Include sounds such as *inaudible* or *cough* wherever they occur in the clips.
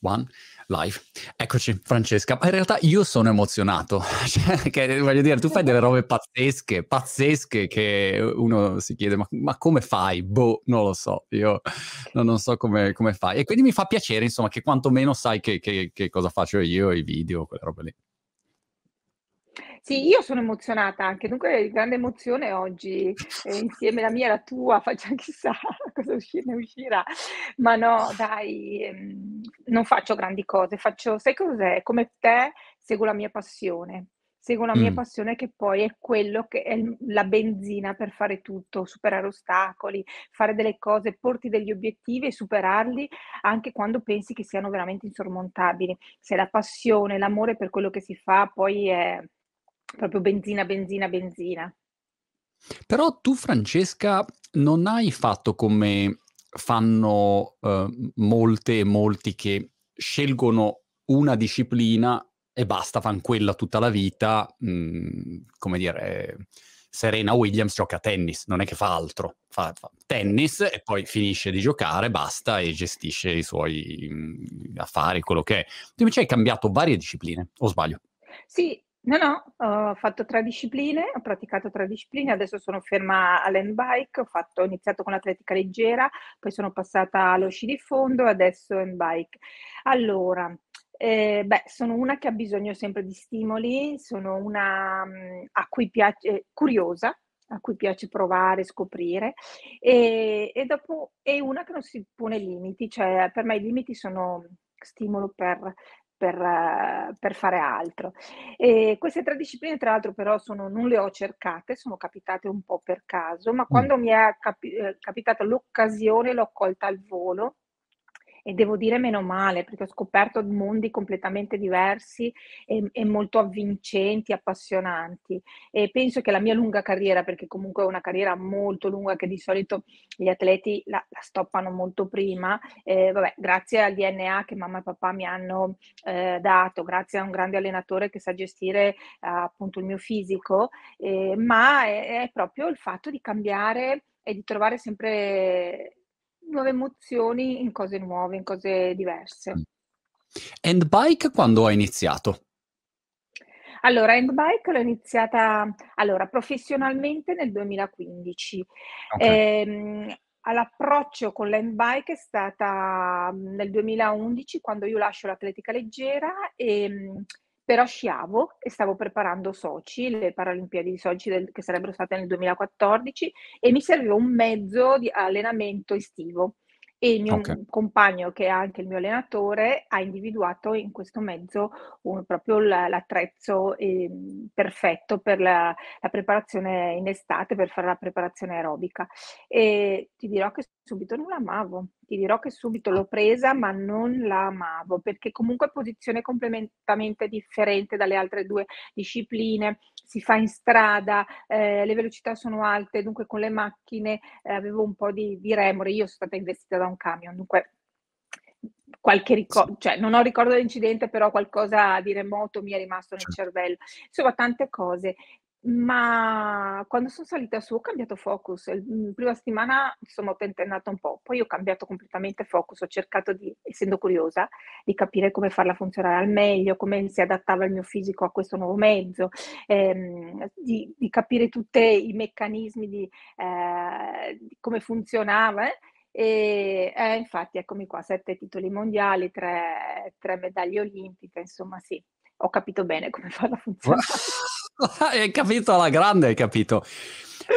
one, live. Eccoci, Francesca. Ma in realtà io sono emozionato. *laughs* cioè, che, voglio dire, tu fai delle robe pazzesche, pazzesche che uno si chiede, ma, ma come fai? Boh, non lo so. Io non, non so come, come, fai. E quindi mi fa piacere, insomma, che quantomeno sai che, che, che cosa faccio io, i video, quelle robe lì. Sì, io sono emozionata anche, dunque grande emozione oggi, eh, insieme la mia e la tua, *laughs* faccia chissà cosa usci ne uscirà. Ma no, dai, ehm, non faccio grandi cose, faccio sai cos'è? Come te seguo la mia passione. Seguo la mia Mh. passione che poi è quello che è la benzina per fare tutto, superare ostacoli, fare delle cose, porti degli obiettivi e superarli anche quando pensi che siano veramente insormontabili. Se la passione, l'amore per quello che si fa poi è Proprio benzina, benzina, benzina. Però tu Francesca non hai fatto come fanno, uhm, molte e molti che scelgono una disciplina e basta, fan quella tutta la vita, mhmm, come dire, Serena Williams gioca a tennis, non è che fa altro, fa fa tennis e poi finisce di giocare, basta e gestisce i suoi, mhmm, affari, quello che è. Tu invece hai cambiato varie discipline, o sbaglio? Sì, no, no, ho fatto 3 discipline, ho praticato 3 discipline, adesso sono ferma all'handbike, ho fatto ho iniziato con l'atletica leggera, poi sono passata allo sci di fondo e adesso handbike. Allora, ehm, beh, sono una che ha bisogno sempre di stimoli, sono una, mhmm, a cui piace curiosa, a cui piace provare, scoprire, e e dopo e una che non si pone limiti, cioè per me i limiti sono stimolo per per eh, per fare altro. E queste 3 discipline tra l'altro però sono non le ho cercate, sono capitate un po' per caso, ma Mh. quando mi è capi ehm, capitata l'occasione l'ho colta al volo e devo dire meno male, perché ho scoperto mondi completamente diversi e e molto avvincenti, appassionanti. E penso che la mia lunga carriera, perché comunque è una carriera molto lunga che di solito gli atleti la la stoppano molto prima, ehm, vabbè, grazie al DNA che mamma e papà mi hanno, ehm, dato, grazie a un grande allenatore che sa gestire, uh, appunto il mio fisico, ehm, ma è è proprio il fatto di cambiare e di trovare sempre Nuove emozioni in cose nuove, in cose diverse. Mh. Handbike quando hai iniziato? Allora, handbike l'ho iniziata allora, professionalmente nel 2015. Okay. Ehm, all'approccio con l'handbike è stata, mhmm, nel 2011 quando io lascio l'atletica leggera, ehm, però sciavo e stavo preparando Sochi, le Paralimpiadi di Sochi del che sarebbero state nel 2014 e mi serviva un mezzo di allenamento estivo. E il mio, Okay. compagno, che è anche il mio allenatore, ha individuato in questo mezzo un proprio l'attrezzo, ehm, perfetto per la la preparazione in estate, per fare la preparazione aerobica. E ti dirò che subito non l'amavo. Ti dirò che subito l'ho presa, ma non la amavo, perché comunque posizione complementamente differente dalle altre 2 discipline, si fa in strada, ehm, le velocità sono alte, dunque con le macchine, ehm, avevo un po' di di remore. Io so stata investita da un camion, dunque qualche Sì. rico cioè non ho ricordo dell'incidente, però qualcosa di remoto mi è rimasto nel cervello. Insomma tante cose. Ma quando son salita su ho cambiato focus. Il mhmm, prima settimana insomma ho tentennata un po', poi ho cambiato completamente focus, ho cercato di essendo curiosa, di capire come farla funzionare al meglio, come si adattava il mio fisico a questo nuovo mezzo, ehm, di di capire tutte i meccanismi di ehm, di come funzionava, eh, e eh, infatti eccomi qua, 7 titoli mondiali, 3 3 medaglie olimpiche, insomma sì, ho capito bene come farla funzionare. *laughs* Hai capito alla grande, hai capito.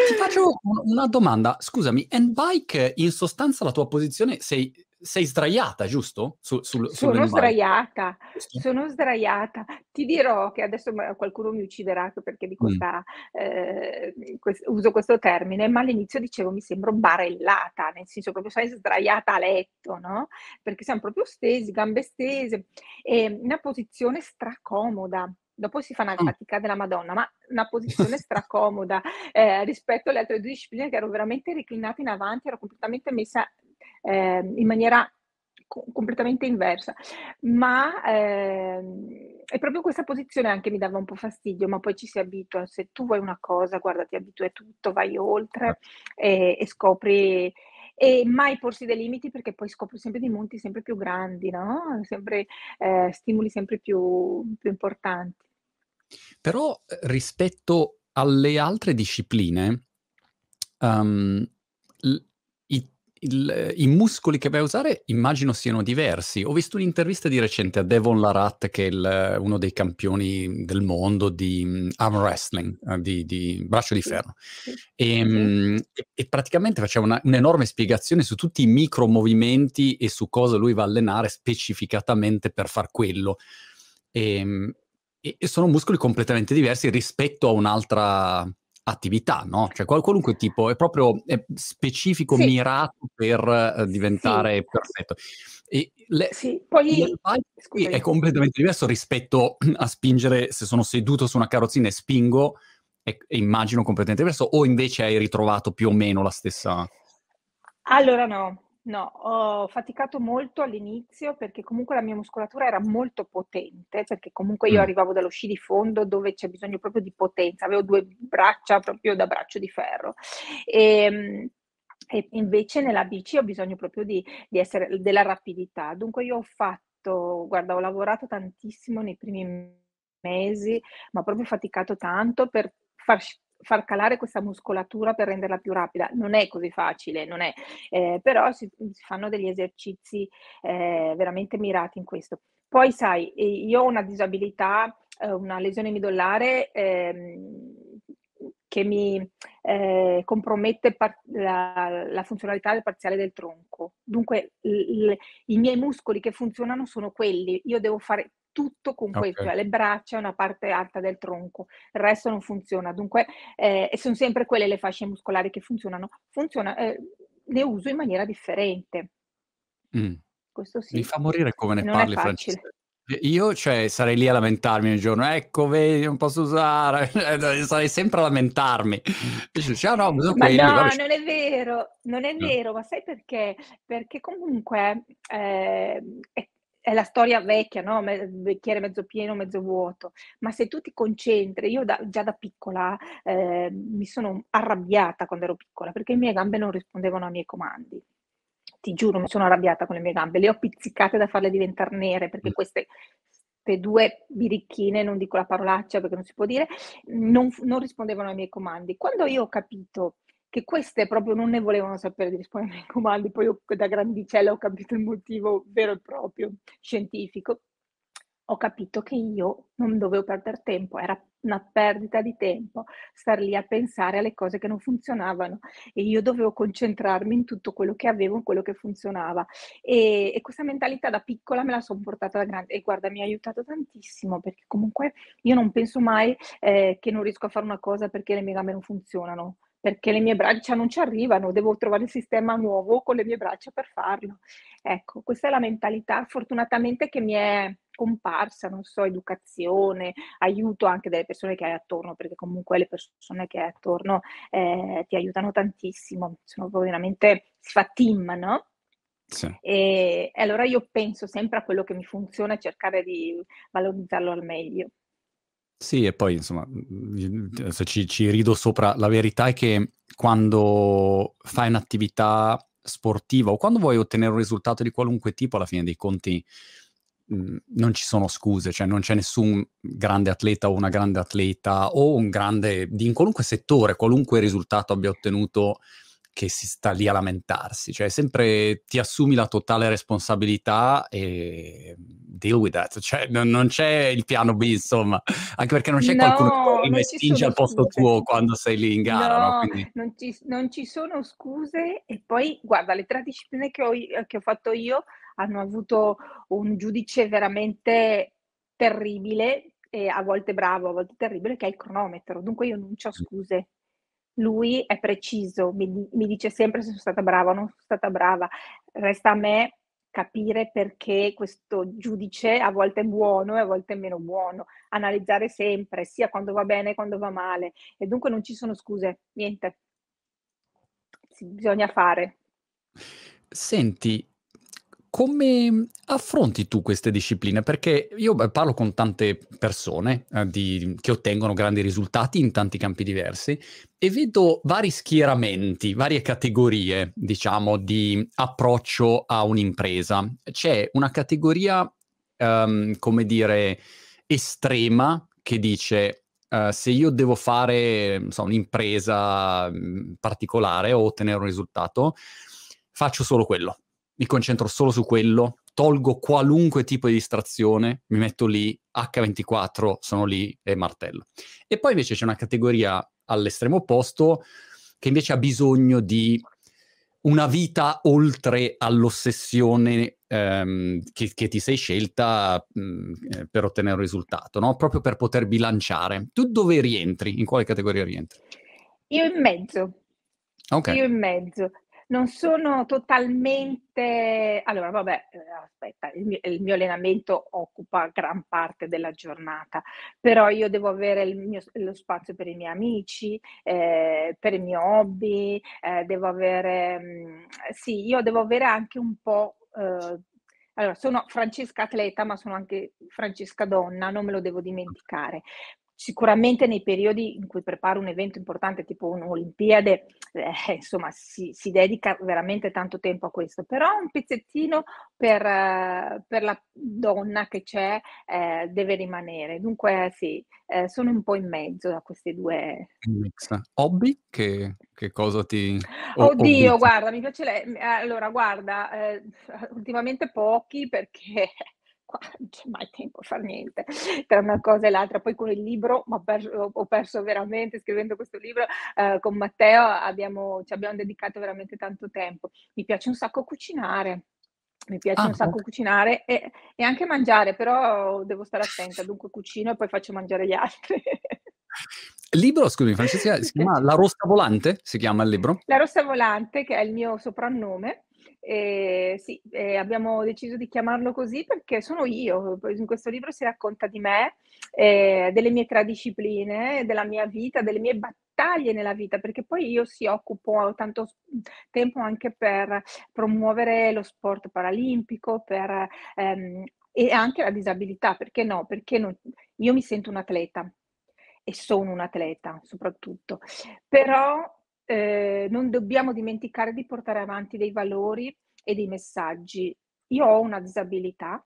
Ti faccio una domanda, scusami, handbike in sostanza la tua posizione sei sei sdraiata, giusto? Su sul Sono sdraiata, sono sdraiata. Ti dirò che adesso qualcuno mi ucciderà perché dico Mh. 'sta ehm, ques uso questo termine, ma all'inizio dicevo: "Mi sembro barellata", nel senso proprio sai sdraiata a letto, no, perché siam proprio stesi, gambe stese, ehm, una posizione stracomoda. Dopo si fa una Ah. fatica della Madonna, ma una posizione stracomoda, *laughs* ehm, rispetto alle altre 2 discipline che ero veramente reclinata in avanti, ero completamente messa, ehm, in maniera co completamente inversa. Ma, ehm, è proprio questa posizione anche mi dava un po' fastidio, ma poi ci si abitua. Se tu vuoi una cosa, guarda, ti abitui a tutto, vai oltre, e e scopri e mai porsi dei limiti perché poi scopri sempre dei monti sempre più grandi, no, sempre, ehm, stimoli sempre più più importanti. Però, ehm, rispetto alle altre discipline, uhm, l i il i muscoli che vai a usare immagino siano diversi. Ho visto un'intervista di recente a Devon Larratt che è il uno dei campioni del mondo di, mhmm, arm wrestling, uhm, di di braccio di ferro. Ehm, e e praticamente faceva una un'enorme spiegazione su tutti i micro movimenti e su cosa lui va a allenare specificatamente per far quello. Ehm, e e sono muscoli completamente diversi rispetto a un'altra attività, no, cioè qual qualunque tipo è proprio è specifico, Sì. mirato per, Sì. diventare perfetto. E le Sì, poi l'handbike è completamente diverso rispetto a spingere se sono seduto su una carrozzina e spingo, è c immagino completamente diverso, o invece hai ritrovato più o meno la stessa Allora no, no, ho faticato molto all'inizio perché comunque la mia muscolatura era molto potente, perché comunque io Mh. arrivavo dallo sci di fondo dove c'è bisogno proprio di potenza, avevo 2 braccia proprio da braccio di ferro. Ehm, e invece nella bici ho bisogno proprio di di essere della rapidità. Dunque io ho fatto guarda, ho lavorato tantissimo nei primi mesi, ma proprio faticato tanto per far far calare questa muscolatura per renderla più rapida. Non è così facile, non è ehm, però si si fanno degli esercizi, ehm, veramente mirati in questo. Poi sai, io ho una disabilità, uhm, una lesione midollare, ehm, che mi, ehm, compromette par la la funzionalità del parziale del tronco. Dunque l l i miei muscoli che funzionano sono quelli. Io devo fare tutto con quel Okay. cioè le braccia e una parte alta del tronco, il resto non funziona. Dunque ehm, e son sempre quelle le fasce muscolari che funzionano. Funziona ehm, le uso in maniera differente. Mh. Questo Mi sì. fa morire come ne non parli. Francesca. E io, cioè, sarei lì a lamentarmi ogni giorno: "Ecco vedi, non posso usare", *laughs* sarei sempre a lamentarmi. Dici: "Ah no, Ma quelli, no, c" non è vero, non è No. vero, ma sai perché? Perché comunque, ehm, è è la storia vecchia, no, bicchiere mezzo pieno, mezzo vuoto. Ma se tu ti concentri io da già da piccola, ehm, mi sono arrabbiata quando ero piccola, perché le mie gambe non rispondevano ai miei comandi. Ti giuro, mi sono arrabbiata con le mie gambe, le ho pizzicate da farle diventar nere, perché Mh. queste 'ste 2 birichine, non dico la parolaccia perché non si può dire, non non rispondevano ai miei comandi. Quando io ho capito che queste proprio non ne volevano sapere di rispondere ai comandi, poi io da grandicella ho capito il motivo vero e proprio, scientifico, ho capito che io non dovevo perder tempo, era una perdita di tempo star lì a pensare alle cose che non funzionavano e io dovevo concentrarmi in tutto quello che avevo, in quello che funzionava. E e questa mentalità da piccola me la son portata da grande e guarda mi ha aiutato tantissimo, perché comunque io non penso mai, ehm, che non riesco a fare una cosa perché le mie gambe non funzionano, perché le mie braccia non ci arrivano, devo trovare il sistema nuovo con le mie braccia per farlo. Ecco, questa è la mentalità fortunatamente che mi è comparsa, non so, educazione, aiuto anche delle persone che hai attorno, perché comunque le persone che hai attorno, ehm, ti aiutano tantissimo. Sono veramente si fa team, no, Sì. ehm, e allora io penso sempre a quello che mi funziona e cercare di valorizzarlo al meglio. Sì, e poi insomma, adesso ci ci rido sopra, la verità è che quando fai un'attività sportiva o quando vuoi ottenere un risultato di qualunque tipo, alla fine dei conti, non ci sono scuse, cioè non c'è nessun grande atleta o una grande atleta o un grande in qualunque settore, qualunque risultato abbia ottenuto, che si sta lì a lamentarsi. Cioè sempre ti assumi la totale responsabilità e deal with that, cioè non non c'è il piano B insomma, anche perché non c'è qualcuno che No, arriva e non ci spinge al posto scuse. tuo quando sei lì in gara, no, No, quindi non ci non ci sono scuse e poi guarda le 3 discipline che ho che ho fatto io hanno avuto un giudice veramente terribile e a volte bravo, a volte terribile, che è il cronometro. Dunque io non c'ho Mh. scuse. Lui è preciso, mi mi dice sempre se son stata brava o non son stata brava. Resta a me capire perché questo giudice a volte è buono e a volte è meno buono. Analizzare sempre, sia quando va bene, quando va male. E dunque non ci sono scuse, niente. Sì, bisogna fare. Senti, come affronti tu queste discipline? Perché io parlo con tante persone eh, di, che ottengono grandi risultati in tanti campi diversi e vedo vari schieramenti, varie categorie, diciamo, di approccio a un'impresa. C'è una categoria, um, come dire, estrema che dice uh, se io devo fare so, un'impresa mm, particolare o ottenere un risultato, faccio solo quello mi concentro solo su quello, tolgo qualunque tipo di distrazione, mi metto lì, H24, sono lì e martello. E poi invece c'è una categoria all'estremo opposto che invece ha bisogno di una vita oltre all'ossessione ehm, che, che, ti sei scelta mh, eh, per ottenere un risultato, no? proprio per poter bilanciare. Tu dove rientri? In quale categoria rientri? Io in mezzo. Okay. Io in mezzo non sono totalmente... Allora, vabbè, eh, aspetta, il mio, il mio, allenamento occupa gran parte della giornata, però io devo avere mio, lo spazio per i miei amici, eh, per il mio hobby, eh, devo avere... Mm, sì, io devo avere anche un po'... Eh, allora, sono Francesca atleta, ma sono anche Francesca donna, non me lo devo dimenticare. Sicuramente nei periodi in cui preparo un evento importante tipo un'Olimpiade, eh, insomma, si, si, dedica veramente tanto tempo a questo, però un pezzettino per, uh, per la donna che c'è eh, deve rimanere. Dunque sì, eh, sono un po' in mezzo a queste due. Hobby? Che, che cosa ti... Oddio, hobby? guarda, mi piace lei. Allora, guarda, eh, ultimamente pochi perché qua non c'è mai tempo a fare niente tra una cosa e l'altra. Poi con il libro ho perso, ho perso veramente, scrivendo questo libro eh, con Matteo abbiamo, ci abbiamo dedicato veramente tanto tempo. Mi piace un sacco cucinare. Mi piace ah, un sacco okay. cucinare e, e, anche mangiare, però devo stare attenta, dunque cucino e poi faccio mangiare gli altri. *laughs* Libro, scusami Francesca, si chiama La Rossa Volante? Si chiama il libro? La Rossa Volante, che è il mio soprannome, e sì, e abbiamo deciso di chiamarlo così perché sono io. In questo libro si racconta di me, eh, delle mie tre discipline, della mia vita, delle mie battaglie nella vita, perché poi io si occupo tanto tempo anche per promuovere lo sport paralimpico, per, ehm, e anche la disabilità, perché no? Perché non, io mi sento un atleta e sono un atleta soprattutto, però eh, non dobbiamo dimenticare di portare avanti dei valori e dei messaggi. Io ho una disabilità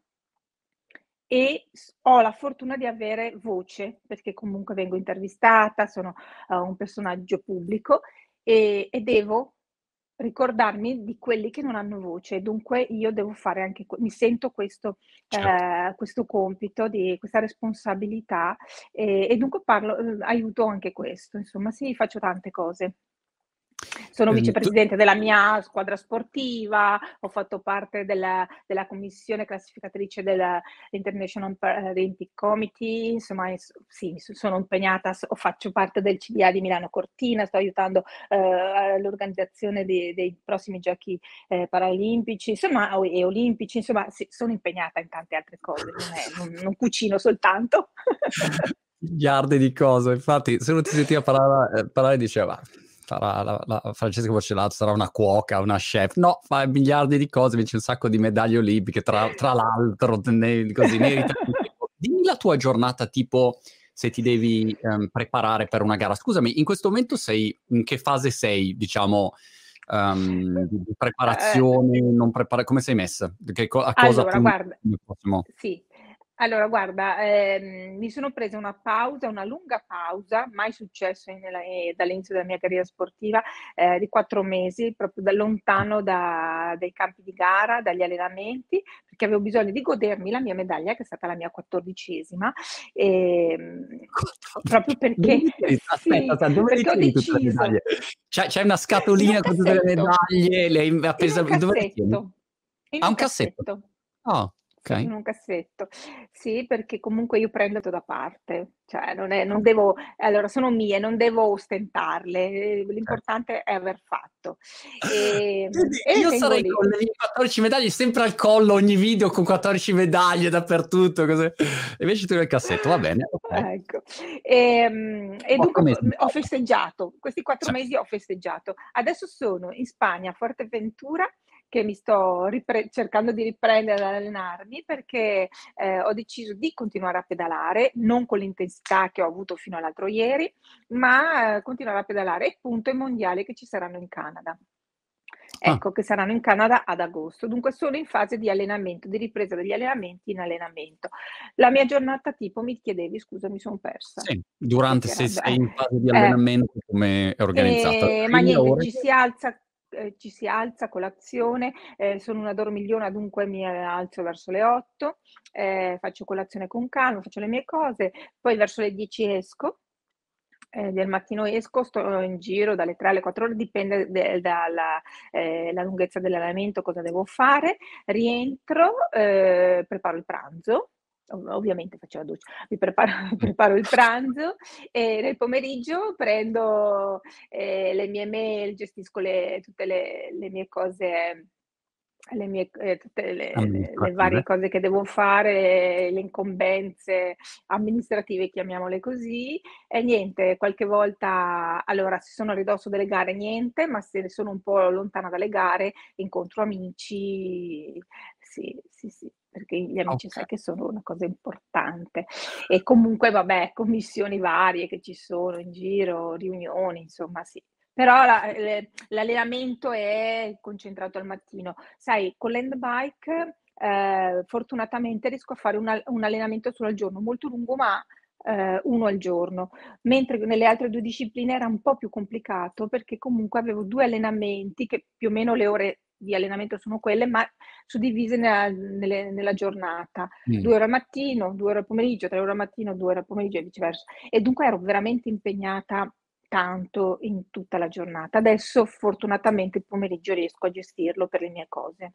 e ho la fortuna di avere voce, perché comunque vengo intervistata, sono uh, un personaggio pubblico e, e, devo ricordarmi di quelli che non hanno voce. Dunque io devo fare anche, mi sento questo, certo. eh, questo compito, di, questa responsabilità e, e dunque parlo, eh, aiuto anche questo. Insomma, sì, faccio tante cose. Sono ehm, vicepresidente della mia squadra sportiva, ho fatto parte della, della commissione classificatrice dell'International Paralympic Committee, insomma sì, sono impegnata, faccio parte del CDA di Milano Cortina, sto aiutando eh, l'organizzazione dei, dei, prossimi giochi eh, paralimpici insomma, e olimpici, insomma sì, sono impegnata in tante altre cose, non, è, non, non cucino soltanto. *laughs* miliardi di cose. Infatti, se uno ti sentiva parlare, eh, parlare diceva sarà la, la Francesca Boccellato sarà una cuoca, una chef. No, fa miliardi di cose, vince un sacco di medaglie olimpiche, tra, tra l'altro, *laughs* ne, così merita. Dimmi la tua giornata tipo se ti devi um, preparare per una gara. Scusami, in questo momento sei in che fase sei, diciamo, um, di preparazione, non prepara- come sei messa? Che, a cosa allora, guarda, sì. Allora, guarda, ehm, mi sono presa una pausa, una lunga pausa, mai successo nella, eh, dall'inizio della mia carriera sportiva, eh, di quattro mesi, proprio da lontano da, dai campi di gara, dagli allenamenti, perché avevo bisogno di godermi la mia medaglia, che è stata la mia quattordicesima, ehm, proprio perché... Aspetta, *laughs* sì, aspetta, dove perché ho deciso... C'è, c'è, una scatolina con tutte le medaglie, le hai appesa... In un cassetto. Dove ha un cassetto. cassetto. Oh. Okay. In un cassetto. Sì, perché comunque io prendo da parte, cioè non, è, non devo, allora sono mie, non devo ostentarle, l'importante certo. è aver fatto. E, e io sarei lì. con le 14 medaglie sempre al collo, ogni video con 14 medaglie dappertutto, così. invece tu nel cassetto, va bene. Okay. Ecco. Ehm, e, e dunque ho festeggiato, questi quattro certo. mesi ho festeggiato. Adesso sono in Spagna, a Forteventura, che mi sto ripre- cercando di riprendere ad allenarmi perché eh, ho deciso di continuare a pedalare, non con l'intensità che ho avuto fino all'altro ieri, ma eh, continuare a pedalare e punto ai mondiali che ci saranno in Canada. Ah. Ecco, che saranno in Canada ad agosto. Dunque sono in fase di allenamento, di ripresa degli allenamenti in allenamento. La mia giornata tipo, mi chiedevi, scusa, mi sono persa. Sì, durante se sei in fase di eh. allenamento come è organizzata? Eh, ma niente, ore? ci si alza, eh, ci si alza colazione, eh, sono una dormigliona, dunque mi alzo verso le 8, eh, faccio colazione con calma, faccio le mie cose, poi verso le 10 esco, eh, del mattino esco, sto in giro dalle 3 alle 4 ore, dipende de- dalla eh, lunghezza dell'allenamento, cosa devo fare, rientro, eh, preparo il pranzo, ovviamente faccio la doccia, mi preparo, *laughs* preparo il pranzo e nel pomeriggio prendo eh, le mie mail, gestisco le- tutte le, le mie cose le mie, eh, tutte le, Amministrative. varie cose che devo fare, le incombenze amministrative, chiamiamole così, e niente, qualche volta, allora, se sono a ridosso delle gare, niente, ma se sono un po' lontana dalle gare, incontro amici, sì, sì, sì, perché gli amici sai Ok. che sono una cosa importante. E comunque, vabbè, commissioni varie che ci sono in giro, riunioni, insomma, sì. Però la- le- l'allenamento è concentrato al mattino. Sai, con l'handbike, eh, fortunatamente riesco a fare un, un allenamento solo al giorno, molto lungo, ma eh, uno al giorno. Mentre nelle altre due discipline era un po' più complicato perché comunque avevo due allenamenti che più o meno le ore di allenamento sono quelle, ma suddivise nella, nelle- nella giornata. Mm. Due ore al mattino, due ore al pomeriggio, tre ore al mattino, due ore al pomeriggio e viceversa. E dunque ero veramente impegnata tanto in tutta la giornata. Adesso fortunatamente il pomeriggio riesco a gestirlo per le mie cose.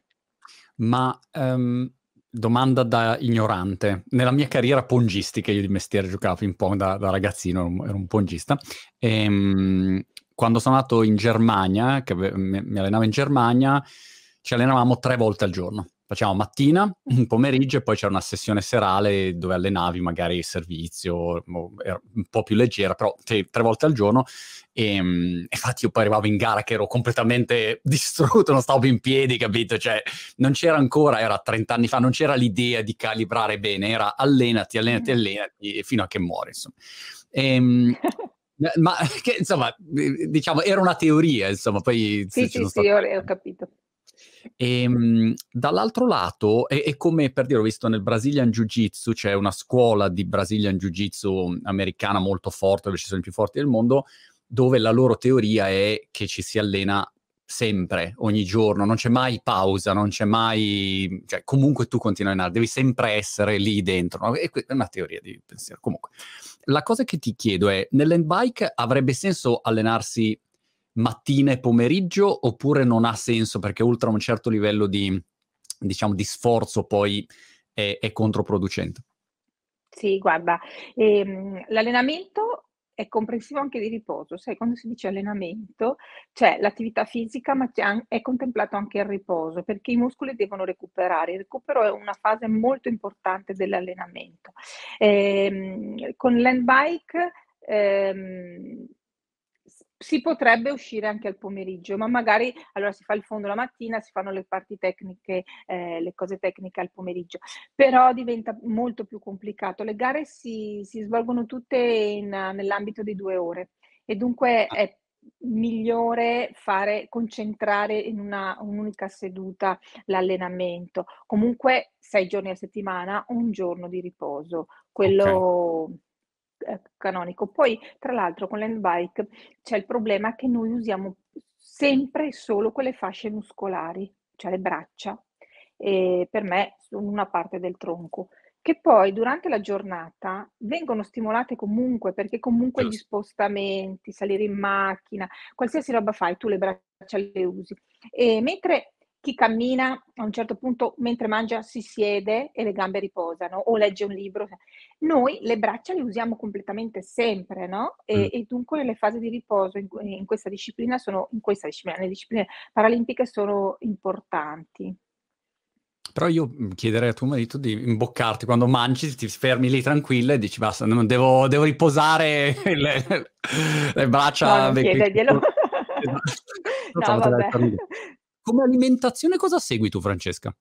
Ma ehm, domanda da ignorante. Nella mia carriera pongistica, io di mestiere giocavo ping pong da, da ragazzino, ero un, ero un pongista. Ehm, quando sono andato in Germania, che mi, mi allenavo in Germania, ci allenavamo tre volte al giorno. Facciamo mattina, un pomeriggio e poi c'era una sessione serale dove allenavi magari il servizio, un po' più leggera, però sì, tre volte al giorno. E, mm, infatti io poi arrivavo in gara che ero completamente *laughs* distrutto, non stavo più in piedi, capito? Cioè, non c'era ancora, era 30 anni fa, non c'era l'idea di calibrare bene, era allenati, allenati, Mm. allenati fino a che muori, insomma. Ehm, *laughs* ma *laughs* che, insomma, diciamo, era una teoria, insomma, poi Sì, sì, sì, state... ho, capito. E, mh, dall'altro lato, è, è come per dire, ho visto nel Brazilian Jiu-Jitsu, c'è una scuola di Brazilian Jiu-Jitsu americana molto forte, dove ci sono i più forti del mondo, dove la loro teoria è che ci si allena sempre, ogni giorno, non c'è mai pausa, non c'è mai... cioè comunque tu continui a allenare, devi sempre essere lì dentro, no? E è una teoria di pensiero. Comunque, la cosa che ti chiedo è, nell'handbike avrebbe senso allenarsi mattina e pomeriggio oppure non ha senso perché oltre a un certo livello di, diciamo, di sforzo poi è, è controproducente? Sì, guarda, ehm, l'allenamento è comprensivo anche di riposo. Sai, quando si dice allenamento, c'è l'attività fisica, ma è contemplato anche il riposo, perché i muscoli devono recuperare. Il recupero è una fase molto importante dell'allenamento. Ehm, con l'handbike, ehm, si potrebbe uscire anche al pomeriggio, ma magari allora si fa il fondo la mattina, si fanno le parti tecniche, eh, le cose tecniche al pomeriggio. Però diventa molto più complicato. Le gare si, si svolgono tutte in- nell'ambito di due ore. E dunque Ah, è migliore fare, concentrare in una, un'unica seduta l'allenamento. Comunque sei giorni a settimana, un giorno di riposo, quello eh, canonico. Poi, tra l'altro, con l'handbike c'è il problema che noi usiamo sempre e solo quelle fasce muscolari, cioè le braccia e per me sono una parte del tronco, che poi durante la giornata vengono stimolate comunque, perché comunque gli spostamenti, salire in macchina, qualsiasi roba fai, tu le braccia le usi. E mentre chi cammina a un certo punto, mentre mangia, si siede e le gambe riposano o legge un libro, noi le braccia le usiamo completamente sempre, no? Mm. E, e dunque le fasi di riposo in, in questa disciplina sono, in questa disciplina, nelle discipline paralimpiche sono importanti. Però io mm, chiederei a tuo marito di imboccarti quando mangi, ti fermi lì tranquilla e dici basta, non devo, devo riposare *laughs* le, le No, braccia. non perché- chiederglielo. *laughs* Esatto. Non No, vabbè. Come alimentazione cosa segui tu, Francesca?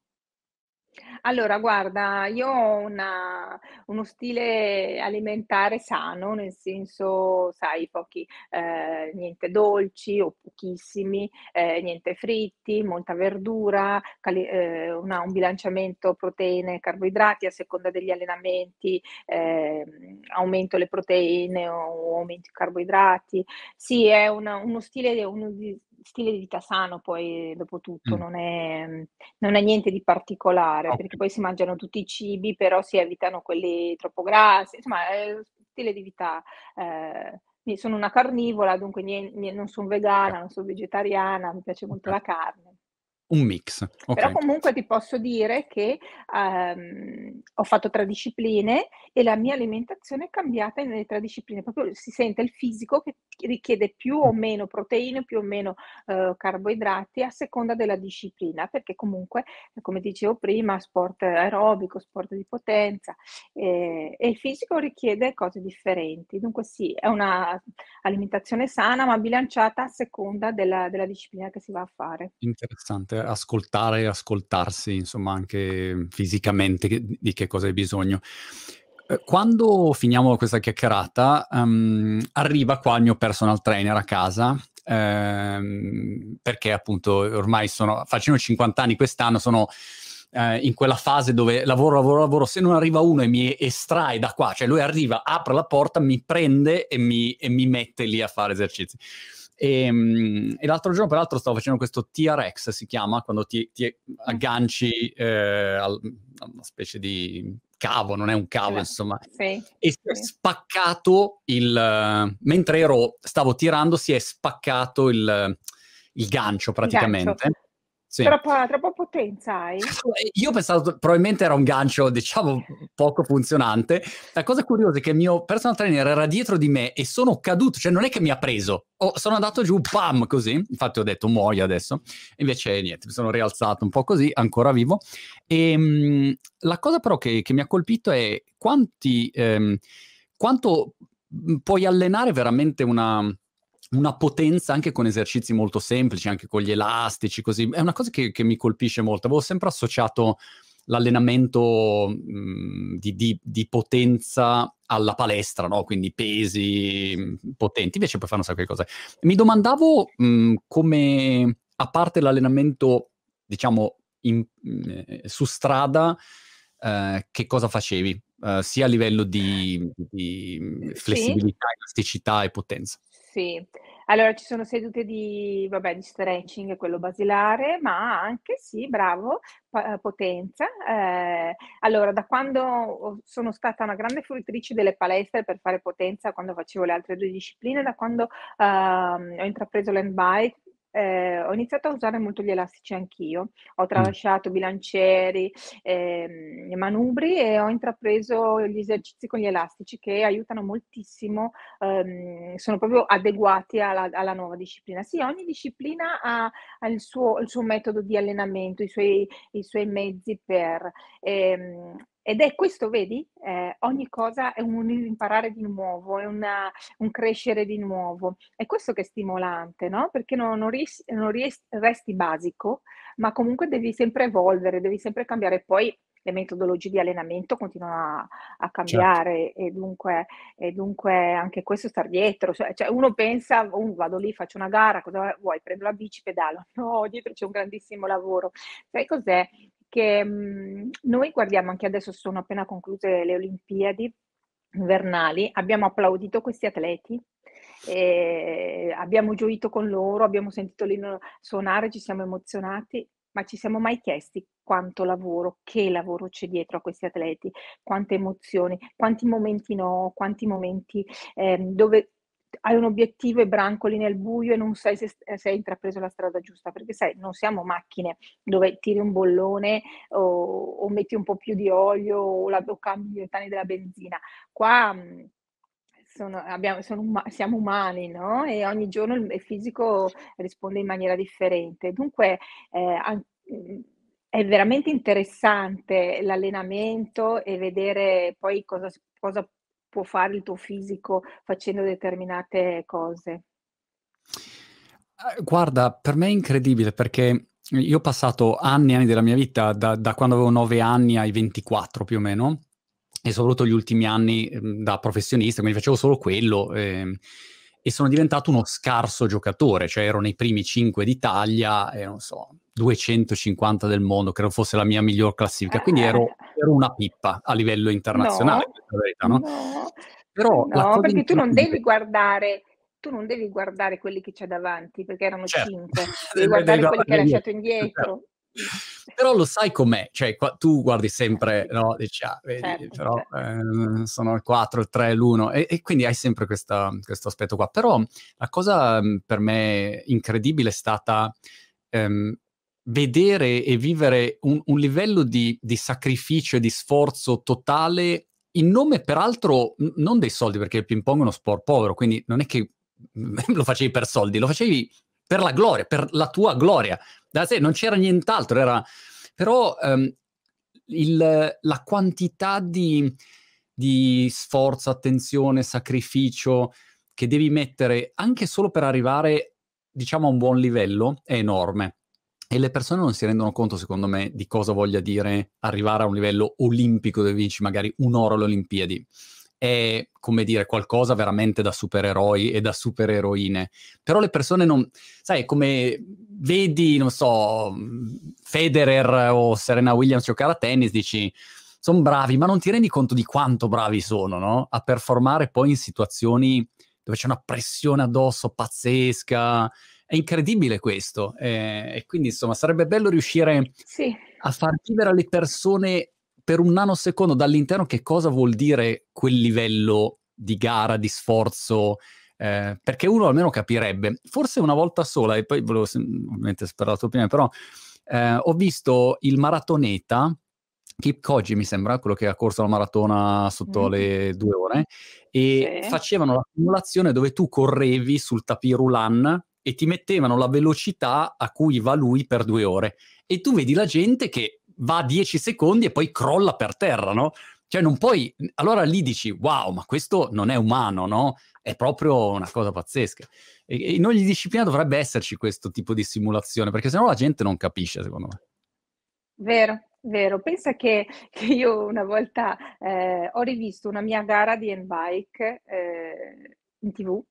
Allora guarda, io ho una uno stile alimentare sano, nel senso, sai, pochi ehm, niente dolci o pochissimi, ehm, niente fritti, molta verdura, cali ehm, una un bilanciamento proteine e carboidrati a seconda degli allenamenti, ehm, aumento le proteine o aumento i carboidrati. Sì, è una uno stile uno stile di vita sano poi dopo tutto, Mh. non è mhmm, non è niente di particolare, perché Okay. poi si mangiano tutti i cibi, però si evitano quelli troppo grassi, insomma è stile di vita io sono una carnivora, dunque nien nie non son Okay, vegana, non son vegetariana, mi piace molto la carne. Un mix, Però okay. comunque ti posso dire che, uhm, ho fatto 3 discipline e la mia alimentazione è cambiata nelle 3 discipline, proprio si sente il fisico che richiede più o meno proteine, più o meno, uhm, carboidrati a seconda della disciplina, perché comunque, come dicevo prima, sport aerobico, sport di potenza, ehm, e il fisico richiede cose differenti. Dunque sì, è una alimentazione sana, ma bilanciata a seconda della della disciplina che si va a fare. Interessante ascoltare e ascoltarsi, insomma, anche fisicamente di che cosa hai bisogno. Uhm, quando finiamo questa chiacchierata, uhm, arriva qua il mio personal trainer a casa, ehm, perché appunto ormai sono facendo 50 anni quest'anno, sono, ehm, in quella fase dove lavoro, lavoro, lavoro, se non arriva uno e mi estrae da qua, cioè lui arriva, apre la porta, mi prende e mi e mi mette lì a fare esercizi. Ehm, e l'altro giorno peraltro stavo facendo questo TRX si chiama, quando ti ti Mh. agganci, al a una specie di cavo, non è un E cavo la insomma, sì, e si è spaccato il mentre ero stavo tirando si è spaccato il il gancio Il gancio. Sì. Troppa troppa potenza hai? *laughs* Io ho pensato probabilmente era un gancio, diciamo, poco funzionante. La cosa curiosa è che il mio personal trainer era dietro di me e sono caduto, cioè non è che mi ha preso, ho sono andato giù, pam, così, infatti ho detto: "Muoio adesso." Invece niente, mi sono rialzato un po' così, ancora vivo. Ehm, la cosa però che che mi ha colpito è quanti ehm, quanto, puoi allenare veramente una una potenza anche con esercizi molto semplici, anche con gli elastici, così. È una cosa che che mi colpisce molto. Avevo sempre associato l'allenamento, mhmm, di di di potenza alla palestra, no, quindi pesi, mhmm, potenti, invece puoi fare un sacco di cose. Mi domandavo, mhmm, come a parte l'allenamento, diciamo in mhmm, su strada, ehm, che cosa facevi? Uhm, sia a livello di di, mhmm, Sì. flessibilità, elasticità e potenza. Sì. Allora ci sono sedute di vabbè, di stretching, quello basilare, ma anche sì, bravo, potenza. Ehm, allora da quando sono stata una grande fruitrice delle palestre per fare potenza, quando facevo le altre 2 discipline, da quando, uhm, ho intrapreso l'handbike, ehm, ho iniziato a usare molto gli elastici anch'io. Ho Mh. tralasciato bilancieri, ehm, manubri e ho intrapreso gli esercizi con gli elastici che aiutano moltissimo, uhm, sono proprio adeguati alla alla nuova disciplina. Sì, ogni disciplina ha ha il suo il suo metodo di allenamento, i suoi i suoi mezzi per ehm, ed è questo vedi, ehm, ogni cosa è un imparare di nuovo, è una un crescere di nuovo. È questo che è stimolante, no, perché no non ries non ries resti basico, ma comunque devi sempre evolvere, devi sempre cambiare. Poi le metodologie di allenamento continuano a a Certo. cambiare e dunque e dunque anche questo star dietro, cioè cioè uno pensa: "Uh, vado lì, faccio una gara, cosa vuoi? Prendo la bici, pedalo." *laughs* No, dietro c'è un grandissimo lavoro. Sai cos'è? Che, mhmm, noi guardiamo anche adesso sono appena concluse le Olimpiadi invernali, abbiamo applaudito questi atleti, ehm, abbiamo gioito con loro, abbiamo sentito l'inno suonare, ci siamo emozionati, ma ci siamo mai chiesti quanto lavoro, che lavoro c'è dietro a questi atleti, quante emozioni, quanti momenti no, quanti momenti, ehm, dove hai un obiettivo e brancoli nel buio e non sai se se hai intrapreso la strada giusta, perché sai, non siamo macchine dove tiri un bollone o o metti un po' più di olio o la o cambi i metani della benzina. Qua, sono abbiamo sono siamo umani, no, e ogni giorno il fisico risponde in maniera differente. Dunque, ehm, an mhmm, è veramente interessante l'allenamento e vedere poi cosa cosa può fare il tuo fisico facendo determinate cose. Uhm, guarda, per me è incredibile perché io ho passato anni e anni della mia vita, da, da, quando avevo 9 anni ai 24 più o meno, e soprattutto gli ultimi anni ehm, da professionista, quindi facevo solo quello. Eh, e sono diventato uno scarso giocatore, cioè ero nei primi 5 d'Italia e non so, 250 del mondo, credo fosse la mia miglior classifica, quindi ero, eh. ero una pippa a livello internazionale, no, verità, no? no? Però no, perché tu non devi guardare tu non devi guardare quelli che c'è davanti, perché erano certo. 5, *laughs* devi guardare quelli che hai lasciato indietro. Certo. Però lo sai com'è, cioè qua, tu guardi sempre, no, dici, ah, vedi, certo, però. Eh, sono il 4, il 3, l'1 e, e quindi hai sempre questa, questo aspetto qua. Però la cosa per me incredibile è stata ehm, vedere e vivere un, un livello di, di, sacrificio e di sforzo totale in nome peraltro non dei soldi, perché il ping pong è uno sport povero, quindi non è che *laughs* lo facevi per soldi, lo facevi per la gloria, per la tua gloria. Da sé non c'era nient'altro, era... però um, il, la quantità di, di sforzo, attenzione, sacrificio che devi mettere anche solo per arrivare, diciamo, a un buon livello è enorme. E le persone non si rendono conto, secondo me, di cosa voglia dire arrivare a un livello olimpico dove vinci magari un oro alle Olimpiadi è, come dire, qualcosa veramente da supereroi e da supereroine. Però le persone non... Sai, come vedi, non so, Federer o Serena Williams giocare a tennis, dici sono bravi, ma non ti rendi conto di quanto bravi sono, no? A performare poi in situazioni dove c'è una pressione addosso pazzesca. È incredibile questo. Eh, e quindi, insomma, sarebbe bello riuscire sì. a far vivere alle persone per un nanosecondo dall'interno che cosa vuol dire quel livello di gara, di sforzo, eh, perché uno almeno capirebbe. Forse una volta sola, e poi volevo ovviamente sperare la tua opinione, però eh, ho visto il maratoneta, Kip Koji mi sembra, quello che ha corso la maratona sotto mm. le due ore, e sì. facevano la simulazione dove tu correvi sul tapirulan e ti mettevano la velocità a cui va lui per due ore. E tu vedi la gente che va 10 secondi e poi crolla per terra, no? Cioè non puoi, allora lì dici, wow, ma questo non è umano, no? È proprio una cosa pazzesca. E, in ogni disciplina dovrebbe esserci questo tipo di simulazione, perché sennò la gente non capisce, secondo me. Vero, vero. Pensa che, che io una volta eh, ho rivisto una mia gara di N-Bike eh, in tv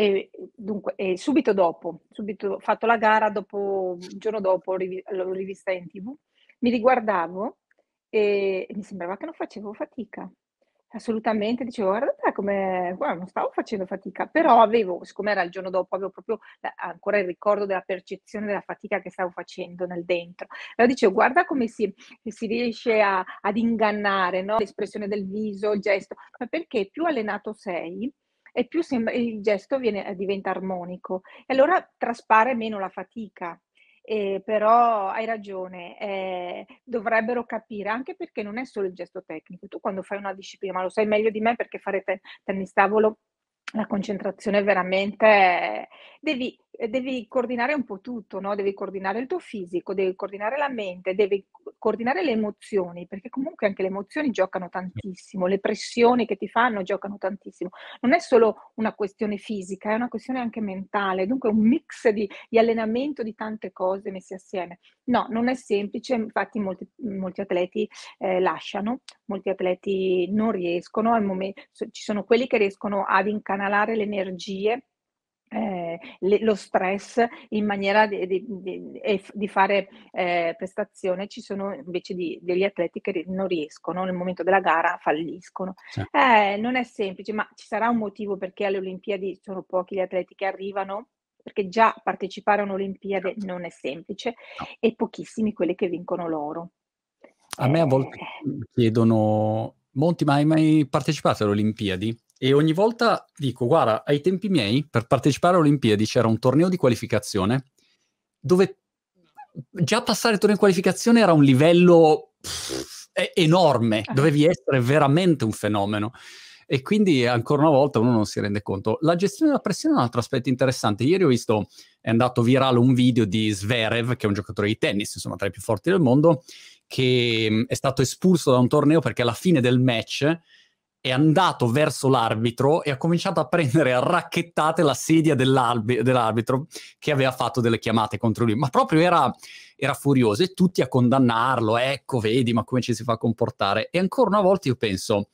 e dunque, e subito dopo, subito fatto la gara, dopo, un giorno dopo l'ho rivista in tv mi riguardavo e mi sembrava che non facevo fatica. Assolutamente, dicevo: "Guarda come guarda non stavo facendo fatica", però avevo siccome era il giorno dopo, avevo proprio ancora il ricordo della percezione della fatica che stavo facendo nel dentro. Allora dicevo: "Guarda come si si riesce a ad ingannare, no, l'espressione del viso, il gesto". Ma perché più allenato sei e più sembra il gesto viene diventa armonico e allora traspare meno la fatica. Eh, però hai ragione, eh, dovrebbero capire, anche perché non è solo il gesto tecnico. Tu quando fai una disciplina, ma lo sai meglio di me perché fare te- tennis tavolo la concentrazione veramente devi, devi coordinare un po' tutto, no? Devi coordinare il tuo fisico, devi coordinare la mente, devi coordinare le emozioni, perché comunque anche le emozioni giocano tantissimo, le pressioni che ti fanno giocano tantissimo. Non è solo una questione fisica, è una questione anche mentale, dunque un mix di, di allenamento di tante cose messe assieme. No, non è semplice, infatti molti, molti atleti eh, lasciano, molti atleti non riescono, al momento, ci sono quelli che riescono ad incanalare le energie eh, le, lo stress in maniera di, di, di, di fare eh, prestazione, ci sono invece degli atleti che non riescono, nel momento della gara falliscono. Sì. Eh, non è semplice, ma ci sarà un motivo perché alle Olimpiadi sono pochi gli atleti che arrivano, perché già partecipare a un'Olimpiade certo. non è semplice e pochissimi quelli che vincono l'oro. A me a volte eh. chiedono, Monti, ma hai mai partecipato alle Olimpiadi? E ogni volta dico, guarda, ai tempi miei, per partecipare alle Olimpiadi c'era un torneo di qualificazione dove già passare il torneo di qualificazione era un livello pff, enorme, ah. dovevi essere veramente un fenomeno. E quindi ancora una volta uno non si rende conto. La gestione della pressione è un altro aspetto interessante. Ieri ho visto, è andato virale un video di Zverev, che è un giocatore di tennis, insomma tra i più forti del mondo, che è stato espulso da un torneo perché alla fine del match è andato verso l'arbitro e ha cominciato a prendere a racchettate la sedia dell'arbitro che aveva fatto delle chiamate contro lui, ma proprio era, era furioso e tutti a condannarlo, ecco, vedi, ma come ci si fa a comportare. E ancora una volta io penso,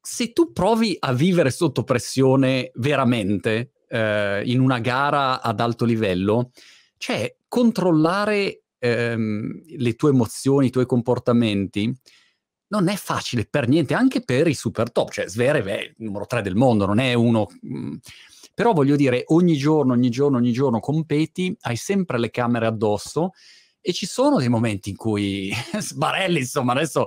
se tu provi a vivere sotto pressione veramente eh, in una gara ad alto livello, cioè controllare ehm, le tue emozioni, i tuoi comportamenti, non è facile per niente, anche per i super top, cioè Zverev è il numero 3 del mondo, non è uno... Mm, però voglio dire, ogni giorno, ogni giorno, ogni giorno competi, hai sempre le camere addosso e ci sono dei momenti in cui *laughs* sbarelli, insomma, adesso...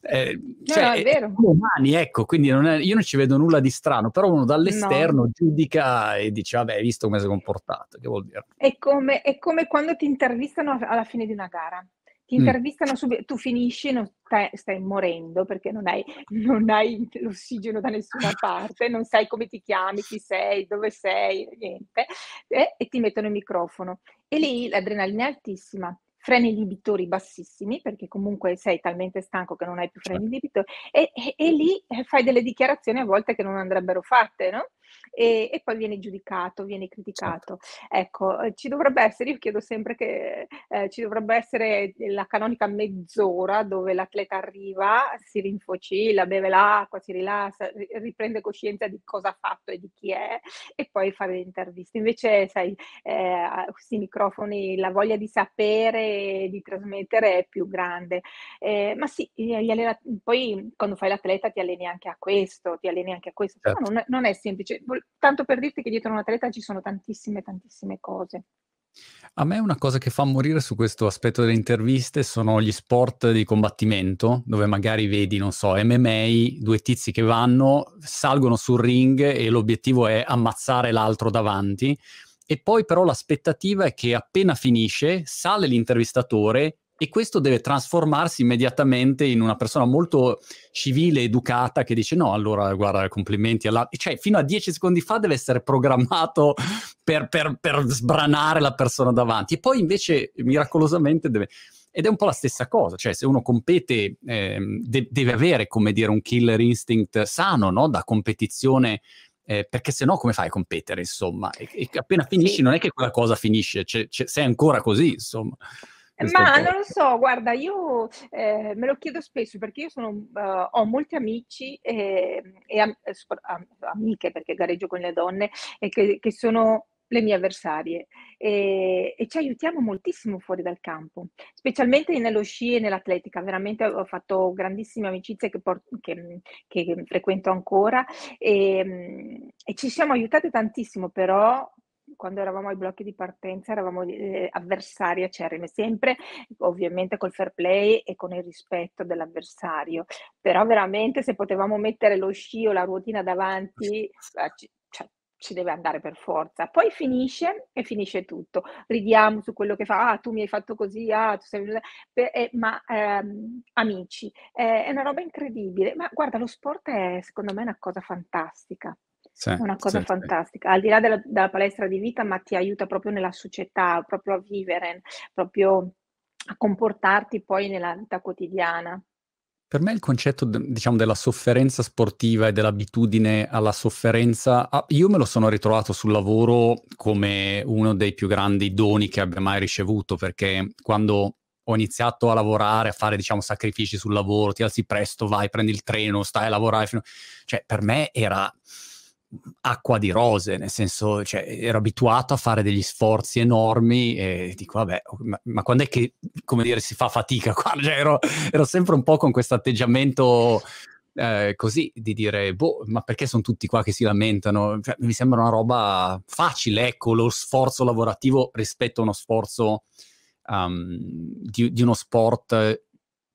Eh, cioè, no, è vero. Umani, ecco, quindi non è, io non ci vedo nulla di strano, però uno dall'esterno no. giudica e dice, vabbè, hai visto come si è comportato, che vuol dire? È come, è come quando ti intervistano alla fine di una gara ti mm. intervistano subito, tu finisci, non stai, stai morendo perché non hai, non hai, l'ossigeno da nessuna *laughs* parte, non sai come ti chiami, chi sei, dove sei, niente, e, e ti mettono il microfono. E lì l'adrenalina è altissima freni inibitori bassissimi, perché comunque sei talmente stanco che non hai più freni certo. inibitori, e, e, e, lì eh, fai delle dichiarazioni a volte che non andrebbero fatte, no? E, e poi viene giudicato, viene criticato. Certo. Ecco, eh, ci dovrebbe essere, io chiedo sempre che eh, ci dovrebbe essere la canonica mezz'ora dove l'atleta arriva, si rinfocilla, beve l'acqua, si rilassa, riprende coscienza di cosa ha fatto e di chi è e poi fare le interviste. Invece, sai, eh, questi microfoni, la voglia di sapere e di trasmettere è più grande. Eh, ma sì, poi quando fai l'atleta ti alleni anche a questo, ti alleni anche a questo, certo. però non, non è semplice tanto per dirti che dietro un atleta ci sono tantissime, tantissime cose. A me una cosa che fa morire su questo aspetto delle interviste sono gli sport di combattimento, dove magari vedi, non so, MMA, due tizi che vanno, salgono sul ring e l'obiettivo è ammazzare l'altro davanti. E poi però l'aspettativa è che appena finisce, sale l'intervistatore e questo deve trasformarsi immediatamente in una persona molto civile, educata, che dice no, allora guarda, complimenti alla... Cioè, fino a dieci secondi fa deve essere programmato per, per, per sbranare la persona davanti. E poi invece, miracolosamente, deve... Ed è un po' la stessa cosa, cioè se uno compete eh, de- deve avere, come dire, un killer instinct sano, no? Da competizione eh, perché se no come fai a competere, insomma? E, e appena finisci sì. non è che quella cosa finisce, c'è, c'è, sei ancora così, insomma. Ma non lo so, guarda, io eh, me lo chiedo spesso perché io sono, uh, ho molti amici e, e am- amiche, perché gareggio con le donne, e che, che sono le mie avversarie e, e, ci aiutiamo moltissimo fuori dal campo, specialmente nello sci e nell'atletica. Veramente ho fatto grandissime amicizie che, port- che, che frequento ancora e, e, ci siamo aiutate tantissimo, però quando eravamo ai blocchi di partenza eravamo eh, avversari acerrimi, sempre ovviamente col fair play e con il rispetto dell'avversario, però veramente se potevamo mettere lo sci o la ruotina davanti, ci, cioè, ci deve andare per forza. Poi finisce e finisce tutto. Ridiamo su quello che fa, ah, tu mi hai fatto così, ah, tu sei eh, ma ehm, amici, eh, è una roba incredibile. Ma guarda, lo sport è secondo me una cosa fantastica. Sì, una cosa sì, fantastica, al di là della, della, palestra di vita, ma ti aiuta proprio nella società, proprio a vivere, proprio a comportarti poi nella vita quotidiana. Per me il concetto, diciamo, della sofferenza sportiva e dell'abitudine alla sofferenza, ah, io me lo sono ritrovato sul lavoro come uno dei più grandi doni che abbia mai ricevuto, perché quando ho iniziato a lavorare, a fare, diciamo, sacrifici sul lavoro, ti alzi presto, vai, prendi il treno, stai a lavorare, fino... cioè per me era acqua di rose, nel senso, cioè, ero abituato a fare degli sforzi enormi e dico, vabbè, ma, ma quando è che, come dire, si fa fatica *laughs* qua? Cioè, ero, ero sempre un po' con questo atteggiamento eh, così, di dire, boh, ma perché sono tutti qua che si lamentano? Cioè, mi sembra una roba facile, ecco, lo sforzo lavorativo rispetto a uno sforzo um, di, di uno sport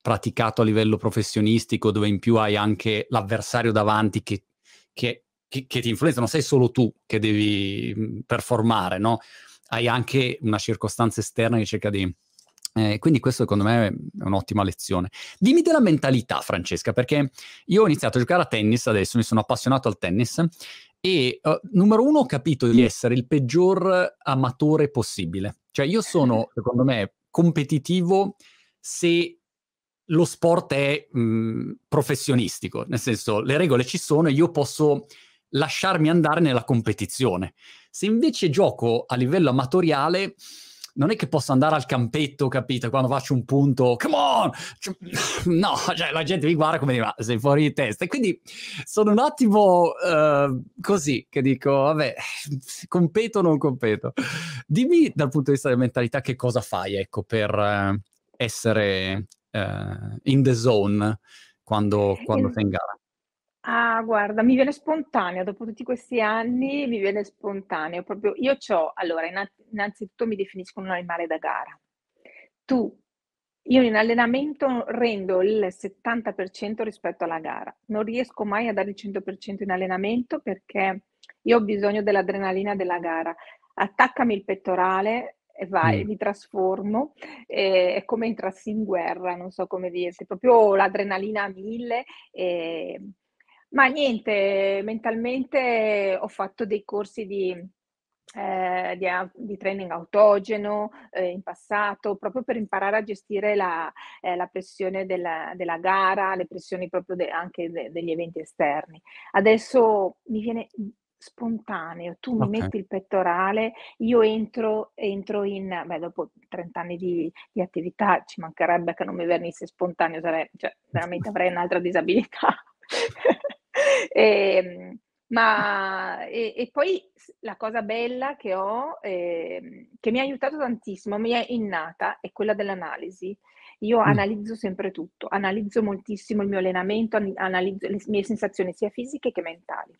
praticato a livello professionistico, dove in più hai anche l'avversario davanti che, che che, che ti influenza, non sei solo tu che devi mm, performare, no? Hai anche una circostanza esterna che cerca di... Eh, quindi questo secondo me è un'ottima lezione. Dimmi della mentalità, Francesca, perché io ho iniziato a giocare a tennis adesso, mi sono appassionato al tennis e uh, numero uno ho capito di essere il peggior amatore possibile. Cioè io sono, *laughs* secondo me, competitivo se lo sport è mh, professionistico, nel senso le regole ci sono e io posso lasciarmi andare nella competizione. Se invece gioco a livello amatoriale, non è che posso andare al campetto, capito? Quando faccio un punto, come on! Cioè, *laughs* no, cioè la gente mi guarda come ma sei fuori di testa. E quindi sono un attimo uh, così, che dico, vabbè, competo o non competo. Dimmi dal punto di vista della mentalità che cosa fai, ecco, per uh, essere uh, in the zone quando, quando sei in gara. Ah, guarda, mi viene spontaneo, dopo tutti questi anni mi viene spontaneo. Proprio io c'ho allora, inna innanzitutto mi definisco un animale da gara. Tu io in allenamento rendo il 70% rispetto alla gara. Non riesco mai a dare il 100% in allenamento perché io ho bisogno dell'adrenalina della gara. Attaccami il pettorale e vai, Mh. mi trasformo, ehm, è come entrassi in guerra, non so come dirti, proprio l'adrenalina a 1000, ehm ma niente, mentalmente ho fatto dei corsi di ehm, di a di training autogeno, ehm, in passato, proprio per imparare a gestire la ehm, la pressione della della gara, le pressioni proprio de anche de degli eventi esterni. Adesso mi viene, spontaneo, tu mi Okay. metti il pettorale, io entro entro in beh, dopo 30 anni di di attività ci mancherebbe che non mi venisse spontaneo, sarei cioè veramente avrei un'altra disabilità. *laughs* *laughs* Ehm, ma e e poi la cosa bella che ho, ehm, che mi ha aiutato tantissimo, mi è innata, è quella dell'analisi. Io Mh. analizzo sempre tutto, analizzo moltissimo il mio allenamento, analizzo le mie sensazioni sia fisiche che mentali.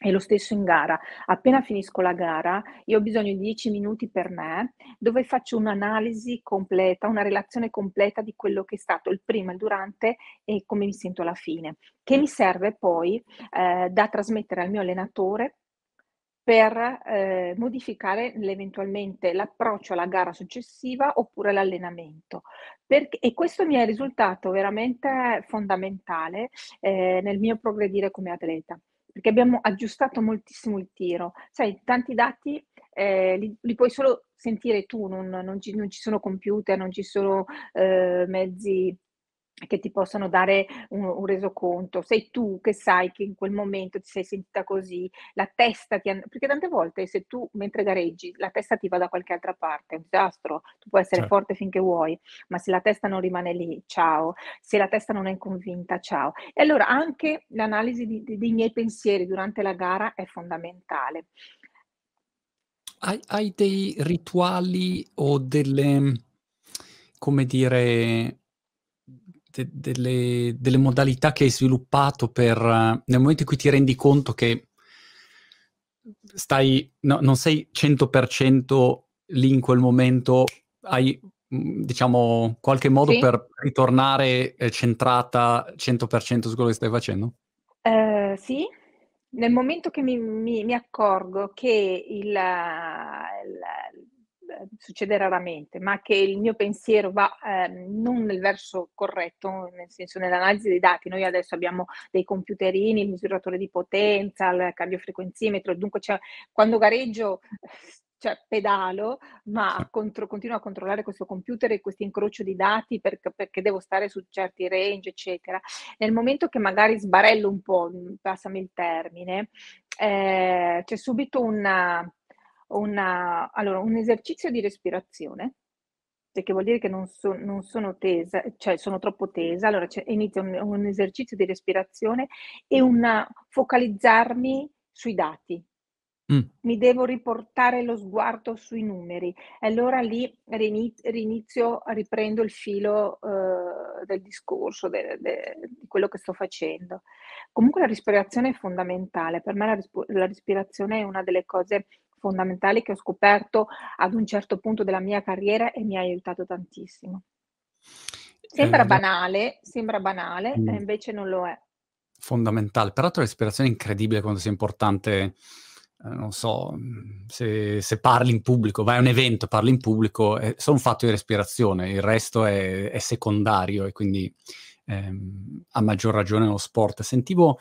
E lo stesso in gara. Appena finisco la gara, io ho bisogno di 10 minuti per me, dove faccio un'analisi completa, una relazione completa di quello che è stato il prima, il durante e come mi sento alla fine, che mi serve poi, ehm, da trasmettere al mio allenatore per, ehm, modificare eventualmente l'approccio alla gara successiva oppure l'allenamento. Perch e questo mi è risultato veramente fondamentale, ehm, nel mio progredire come atleta, perché abbiamo aggiustato moltissimo il tiro. Sai, tanti dati, ehm, li li puoi solo sentire tu, non non ci non ci sono computer, non ci sono, ehm, mezzi che ti possano dare un un resoconto. Sei tu che sai che in quel momento ti sei sentita così, la testa ti perché tante volte se tu mentre gareggi la testa ti va da qualche altra parte, è un disastro. Tu puoi essere Cer forte finché vuoi, ma se la testa non rimane lì, ciao. Se la testa non è convinta, ciao. E allora anche l'analisi di de dei miei pensieri durante la gara è fondamentale. Hai hai dei rituali o delle come dire, de delle delle modalità che hai sviluppato per nel momento in cui ti rendi conto che stai no non sei 100% lì in quel momento, hai, mhmm, diciamo qualche modo Sì. per ritornare, ehm, centrata 100% su quello che stai facendo? Ehm, sì. Nel momento che mi mi mi accorgo che il il l succede raramente, ma che il mio pensiero va, ehm, non nel verso corretto, nel senso nell'analisi dei dati. Noi adesso abbiamo dei computerini, il misuratore di potenza, il cardiofrequenzimetro, dunque cioè quando gareggio *laughs* cioè pedalo, ma contro continuo a controllare questo computer e questo incrocio di dati perc perché devo stare su certi range, eccetera. Nel momento che magari sbarello un po', passami il termine, ehm, c'è subito un un allora un esercizio di respirazione, perché vuol dire che non so non sono tesa, cioè sono troppo tesa, allora c'è inizia un un esercizio di respirazione e un focalizzarmi sui dati. Mh. Mi devo riportare lo sguardo sui numeri e allora lì rini rinizio riprendo il filo, uhm, del discorso, de de di quello che sto facendo. Comunque la respirazione è fondamentale. Per me la la respirazione è una delle cose fondamentali che ho scoperto ad un certo punto della mia carriera e mi ha aiutato tantissimo. Sembra la banale sembra banale Mh. invece non lo è. Fondamentale. Peraltro la respirazione è incredibile quanto sia importante, ehm, non so, se se parli in pubblico, vai a un evento, parli in pubblico, è solo un fatto di respirazione, il resto è è secondario e quindi, ehm, a maggior ragione nello sport. Sentivo,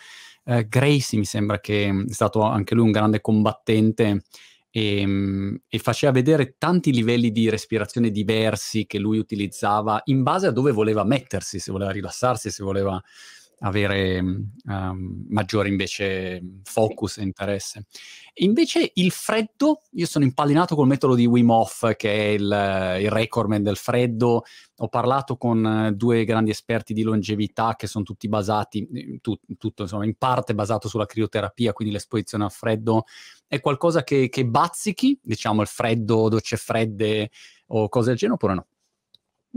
ehm, Gracie mi sembra che è stato anche lui un grande combattente ehm, e faceva vedere tanti livelli di respirazione diversi che lui utilizzava in base a dove voleva mettersi, se voleva rilassarsi, se voleva avere um, maggiore invece focus sì. e interesse. Invece il freddo, io sono impallinato col metodo di Wim Hof, che è il, il recordman del freddo. Ho parlato con due grandi esperti di longevità che sono tutti basati, tu, tutto insomma, in parte basato sulla crioterapia, quindi l'esposizione al freddo è qualcosa che, che bazzichi, diciamo il freddo, docce fredde o cose del genere, oppure no?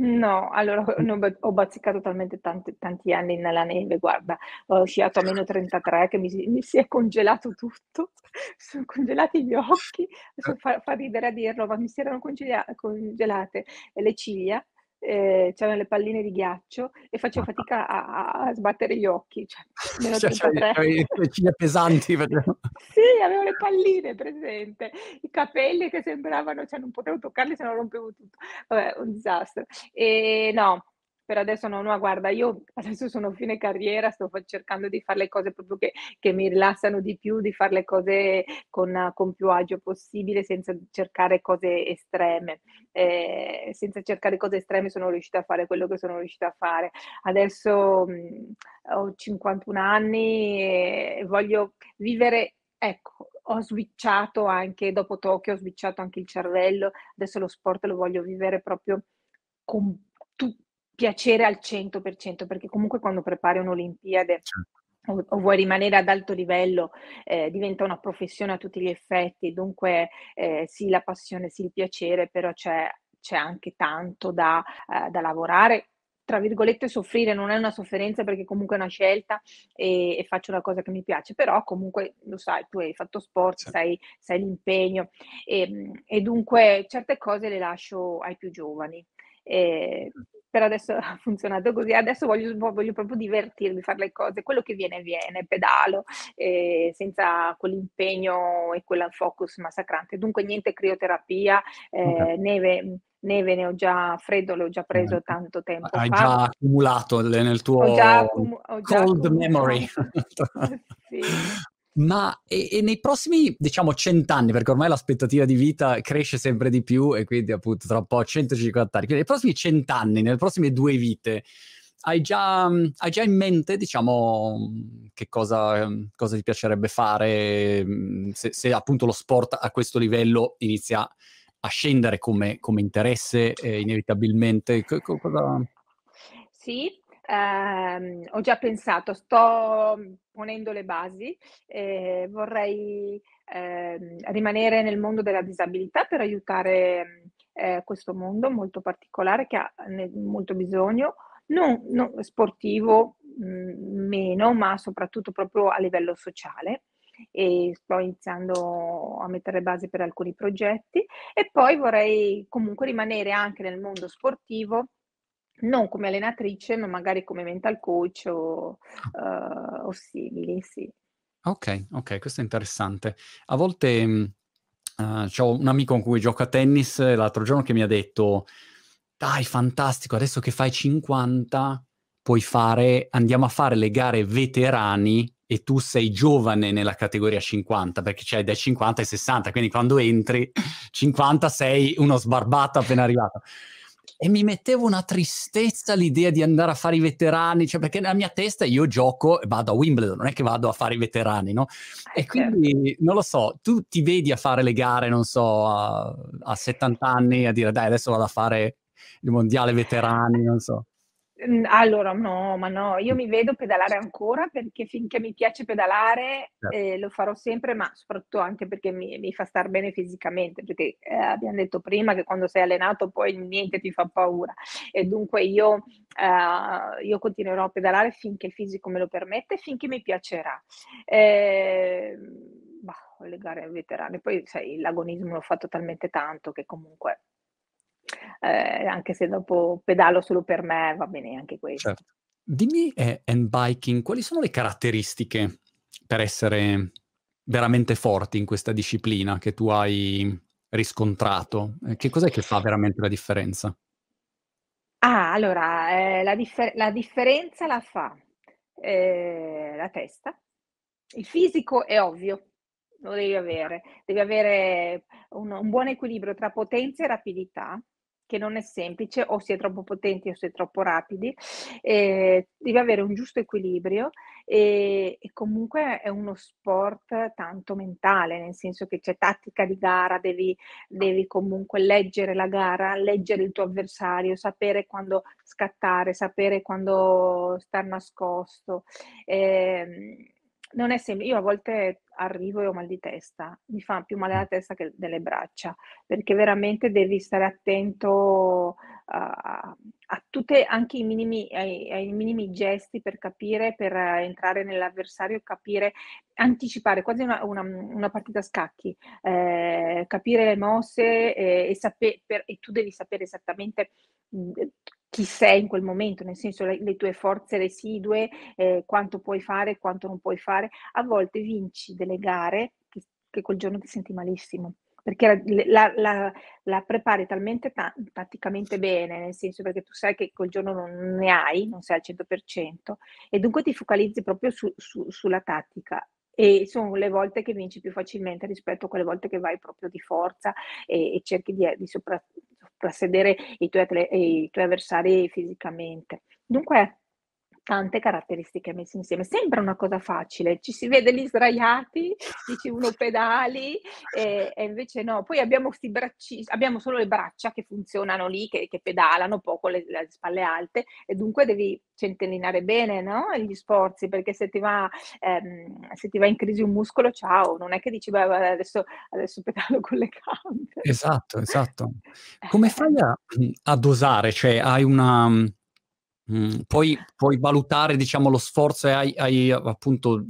No, allora *laughs* ho bazzicato talmente tanti, tanti anni nella neve, guarda, ho sciato a meno 33 che mi si, mi si è congelato tutto, *laughs* sono congelati gli occhi, adesso fa, fa ridere a dirlo, ma mi si erano congelate le ciglia eh, c'erano le palline di ghiaccio e facevo *laughs* fatica a, a sbattere gli occhi. Cioè, meno cioè, 33. le ciglia pesanti. *laughs* sì, avevo le palline presente, i capelli che sembravano, cioè non potevo toccarli se non rompevo tutto. Vabbè, un disastro. E no, per adesso no, no, guarda, io adesso sono fine carriera, sto cercando di fare le cose proprio che, che mi rilassano di più, di fare le cose con, con più agio possibile, senza cercare cose estreme. Eh, senza cercare cose estreme sono riuscita a fare quello che sono riuscita a fare. Adesso mh, ho 51 anni e voglio vivere Ecco, ho switchato anche dopo Tokyo, ho switchato anche il cervello, adesso lo sport lo voglio vivere proprio con tutto piacere al 100%, perché comunque quando prepari un'Olimpiade certo. o, o vuoi rimanere ad alto livello, eh, diventa una professione a tutti gli effetti, dunque eh, sì la passione, sì il piacere, però c'è, c'è anche tanto da, eh, da lavorare tra virgolette soffrire, non è una sofferenza perché comunque è una scelta e, e, faccio una cosa che mi piace, però comunque lo sai, tu hai fatto sport, sì. sai, sai l'impegno e, e, dunque certe cose le lascio ai più giovani. E, per adesso *laughs* ha funzionato così, adesso voglio, voglio, proprio divertirmi, fare le cose, quello che viene viene, pedalo, eh, senza quell'impegno e quel focus massacrante. Dunque niente crioterapia, eh, okay. neve, neve ne ho già, freddo l'ho già preso tanto tempo Hai fa. già accumulato nel tuo ho già ho già cold memory. *laughs* sì. Ma e, e nei prossimi, diciamo, cent'anni, perché ormai l'aspettativa di vita cresce sempre di più e quindi appunto tra un po' 150 anni, quindi nei prossimi cent'anni, nelle prossime due vite, hai già, hai già in mente, diciamo, che cosa, cosa ti piacerebbe fare se, se, appunto lo sport a questo livello inizia a scendere come, come interesse eh, inevitabilmente? Cosa... Sì, ehm, ho già pensato, sto ponendo le basi, eh, vorrei eh, rimanere nel mondo della disabilità per aiutare eh, questo mondo molto particolare che ha molto bisogno, non, non sportivo mh, mm, meno, ma soprattutto proprio a livello sociale. E sto iniziando a mettere basi per alcuni progetti. E poi vorrei comunque rimanere anche nel mondo sportivo non come allenatrice, ma magari come mental coach o, uh, o simili, sì. Ok, ok, questo è interessante. A volte uh, ho un amico con cui gioco a tennis l'altro giorno che mi ha detto, dai, fantastico, adesso che fai 50 puoi fare, andiamo a fare le gare veterani e tu sei giovane nella categoria 50, perché c'è dai 50 ai 60, quindi quando entri 50 sei uno sbarbato appena arrivato e mi mettevo una tristezza l'idea di andare a fare i veterani, cioè perché nella mia testa io gioco e vado a Wimbledon, non è che vado a fare i veterani, no? E certo. quindi non lo so, tu ti vedi a fare le gare, non so, a, a 70 anni a dire dai adesso vado a fare il mondiale veterani, non so. Allora no, ma no, io mi vedo pedalare ancora perché finché mi piace pedalare, certo. eh, lo farò sempre, ma soprattutto anche perché mi mi fa star bene fisicamente, perché, ehm, abbiam detto prima che quando sei allenato poi niente ti fa paura e dunque io ehm, io continuerò a pedalare finché il fisico me lo permette finché mi piacerà. Ehm, bah, le gare veterane, poi sai l'agonismo l'ho fatto talmente tanto che comunque eh, anche se dopo pedalo solo per me, va bene anche questo. Certo. Dimmi, eh, biking, quali sono le caratteristiche per essere veramente forti in questa disciplina che tu hai riscontrato? Eh, che cos'è che fa veramente la differenza? Ah, allora, eh, la, differ- la, differenza la fa eh, la testa. Il fisico è ovvio, lo devi avere. Devi avere un un buon equilibrio tra potenza e rapidità, che non è semplice, o si è troppo potenti o si è troppo rapidi. Ehm, devi avere un giusto equilibrio, ehm, e comunque è uno sport tanto mentale, nel senso che c'è tattica di gara, devi devi comunque leggere la gara, leggere il tuo avversario, sapere quando scattare, sapere quando star nascosto. Ehm, non è sempli io a volte arrivo e ho mal di testa, mi fa più male la testa che delle braccia, perché veramente devi stare attento a a tutte anche i minimi ai ai minimi gesti per capire, per entrare nell'avversario, capire anticipare quasi una una una partita a scacchi, ehm, capire le mosse, ehm, e sape per e tu devi sapere esattamente, mhmm, chi sei in quel momento, nel senso le le tue forze residue, ehm, quanto puoi fare, quanto non puoi fare. A volte vinci delle gare che che quel giorno ti senti malissimo, perché la la la prepari talmente ta tatticamente bene, nel senso perché tu sai che quel giorno non ne hai, non sei al 100% e dunque ti focalizzi proprio su su sulla tattica e son le volte che vinci più facilmente rispetto a quelle volte che vai proprio di forza e e cerchi di e di sopra soprassedere i tuoi atle i tuoi avversari fisicamente. Dunque tante caratteristiche messe insieme. Sembra una cosa facile, ci si vede lì sdraiati, dici uno pedali, e e invece no. Poi abbiamo 'sti bracci abbiamo solo le braccia che funzionano lì, che che pedalano un po' con le le spalle alte e dunque devi centellinare bene, no, gli sforzi, perché se ti va ehm, se ti va in crisi un muscolo, ciao, non è che dici: "Beh, adesso adesso pedalo con le gambe." Esatto, esatto. Come fai a a dosare? Cioè hai una mhmm, puoi puoi valutare diciamo lo sforzo e hai hai appunto,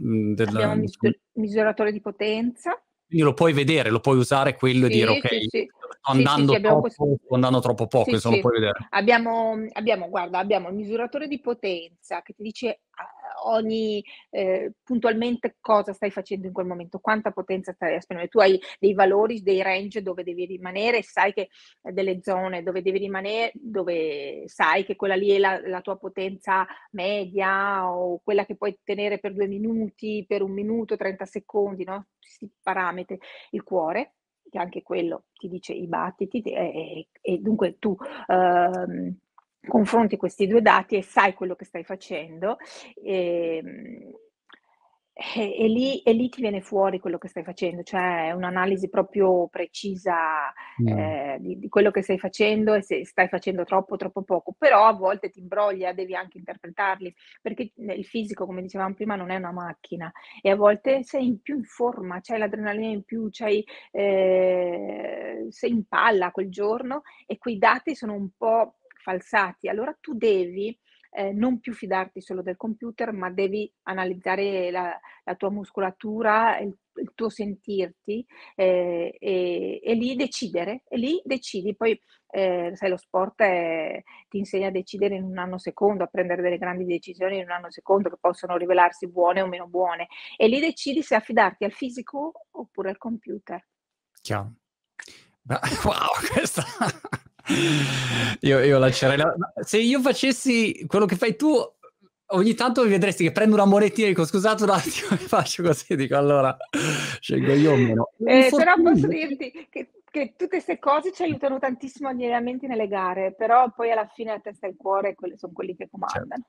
Abbiamo del un diciamo misur misuratore di potenza. Quindi lo puoi vedere, lo puoi usare quello e dire: Sì, sì, "Okay, sì. sto Sì, sì, sì, andando abbiamo troppo, sto andando troppo poco", sì, insomma lo sì. puoi vedere. Abbiamo abbiamo guarda, abbiamo il misuratore di potenza che ti dice a ogni ehm, puntualmente cosa stai facendo in quel momento, quanta potenza stai esprimere. Tu hai dei valori, dei range dove devi rimanere, sai che delle zone dove devi rimane dove sai che quella lì è la la tua potenza media o quella che puoi tenere per 2 minuti, per 1 minuto, 30 secondi, no, 'sti parametri. Il cuore, che anche quello ti dice i battiti, ti e e e dunque tu, uhm, confronti questi 2 dati e sai quello che stai facendo, ehm, eh, e lì e lì ti viene fuori quello che stai facendo, cioè un'analisi proprio precisa, Mh. ehm, di di quello che stai facendo e se stai facendo troppo o troppo poco. Però a volte ti imbroglia, devi anche interpretarli, perché il fisico, come dicevamo prima, non è una macchina e a volte sei in più in forma, c'hai l'adrenalina in più, c'hai ehm, sei in palla quel giorno e quei dati sono un po' falsati. Allora tu devi, ehm, non più fidarti solo del computer, ma devi analizzare la la tua muscolatura, il il tuo sentirti, ehm, e e lì decidere, e lì decidi. Poi, ehm, sai lo sport, ehm, ti insegna a decidere in un nanosecondo, a prendere delle grandi decisioni in un nanosecondo che possono rivelarsi buone o meno buone. E lì decidi se affidarti al fisico oppure al computer. Chiaro. Ma *laughs* wow, questa io io lancerei la se io facessi quello che fai tu, ogni tanto mi vedresti che prendo una monetina e dico: "Scusate un attimo", e *laughs* faccio così, dico: "Allora scelgo io o meno". Eh, però posso dirti che che tutte 'ste cose ci aiutano tantissimo gli allenamenti nelle gare, però poi alla fine la testa e il cuore quelli son quelli che Certo, comandano.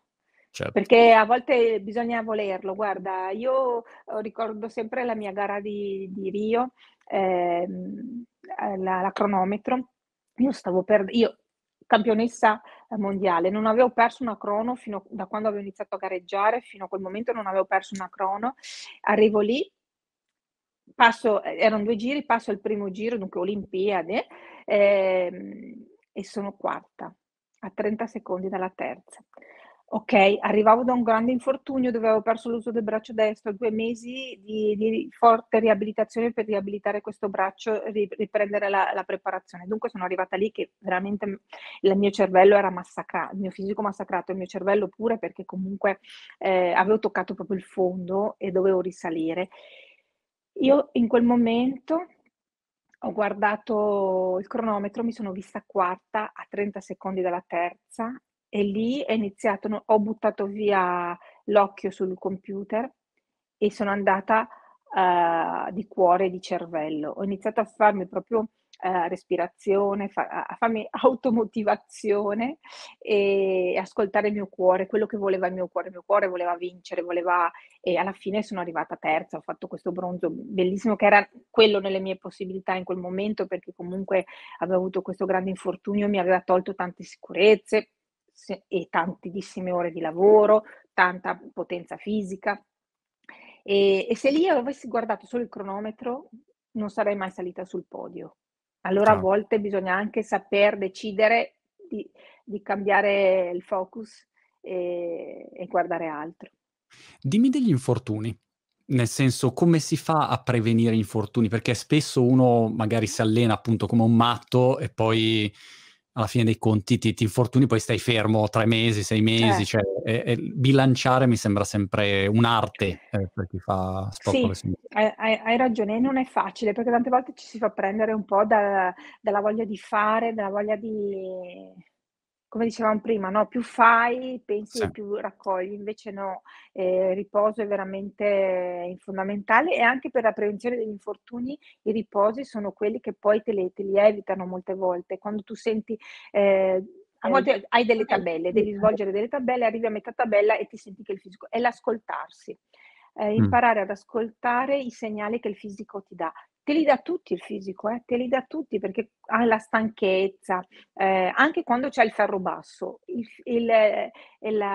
certo. Perché a volte bisogna volerlo. Guarda, io, uhm, ricordo sempre la mia gara di di Rio, ehm, la la cronometro. Io stavo per io campionessa mondiale, non avevo perso una crono fino da quando avevo iniziato a gareggiare, fino a quel momento non avevo perso una crono. Arrivo lì passo e eran 2 giri, passo il primo giro, dunque Olimpiade, ehm, e sono quarta, a 30 secondi dalla terza. Okay, arrivavo da un grande infortunio dove avevo perso l'uso del braccio destro, 2 mesi di di forte riabilitazione per riabilitare questo braccio, ri riprendere la la preparazione. Dunque sono arrivata lì che veramente, il mio cervello era massacra il mio fisico massacrato, il mio cervello pure perché comunque, ehm, avevo toccato proprio il fondo e dovevo risalire. Io in quel momento ho guardato il cronometro, mi sono vista quarta a 30 secondi dalla terza e lì è iniziato ho buttato via l'occhio sul computer e sono andata uh, di cuore e di cervello. Ho iniziato a farmi proprio uh, respirazione, fa- a farmi automotivazione e ascoltare il mio cuore, quello che voleva il mio cuore. Il mio cuore voleva vincere, voleva... E alla fine sono arrivata terza, ho fatto questo bronzo bellissimo che era quello nelle mie possibilità in quel momento perché comunque avevo avuto questo grande infortunio, mi aveva tolto tante sicurezze e tantissime ore di lavoro, tanta potenza fisica. E, e, se lì avessi guardato solo il cronometro, non sarei mai salita sul podio. Allora a volte bisogna anche saper decidere di, di cambiare il focus e, e guardare altro. Dimmi degli infortuni. Nel senso, come si fa a prevenire infortuni? Perché spesso uno magari si allena appunto come un matto e poi alla fine dei conti ti, ti infortuni, poi stai fermo tre mesi, sei mesi, eh. cioè e, e bilanciare mi sembra sempre un'arte eh, per chi fa sport. Sì, hai, hai, ragione, non è facile perché tante volte ci si fa prendere un po' da, dalla voglia di fare, dalla voglia di come dicevamo prima, no? più fai, pensi sì. e più raccogli, invece no, eh, il riposo è veramente fondamentale e anche per la prevenzione degli infortuni i riposi sono quelli che poi te li, te li evitano molte volte. Quando tu senti... Eh, a volte hai delle tabelle, devi svolgere delle tabelle, arrivi a metà tabella e ti senti che il fisico è l'ascoltarsi. Eh, imparare ad ascoltare i segnali che il fisico ti dà. Te li dà tutti il fisico, eh? te li dà tutti perché hai la stanchezza, eh, anche quando c'è il ferro basso, il, il, il,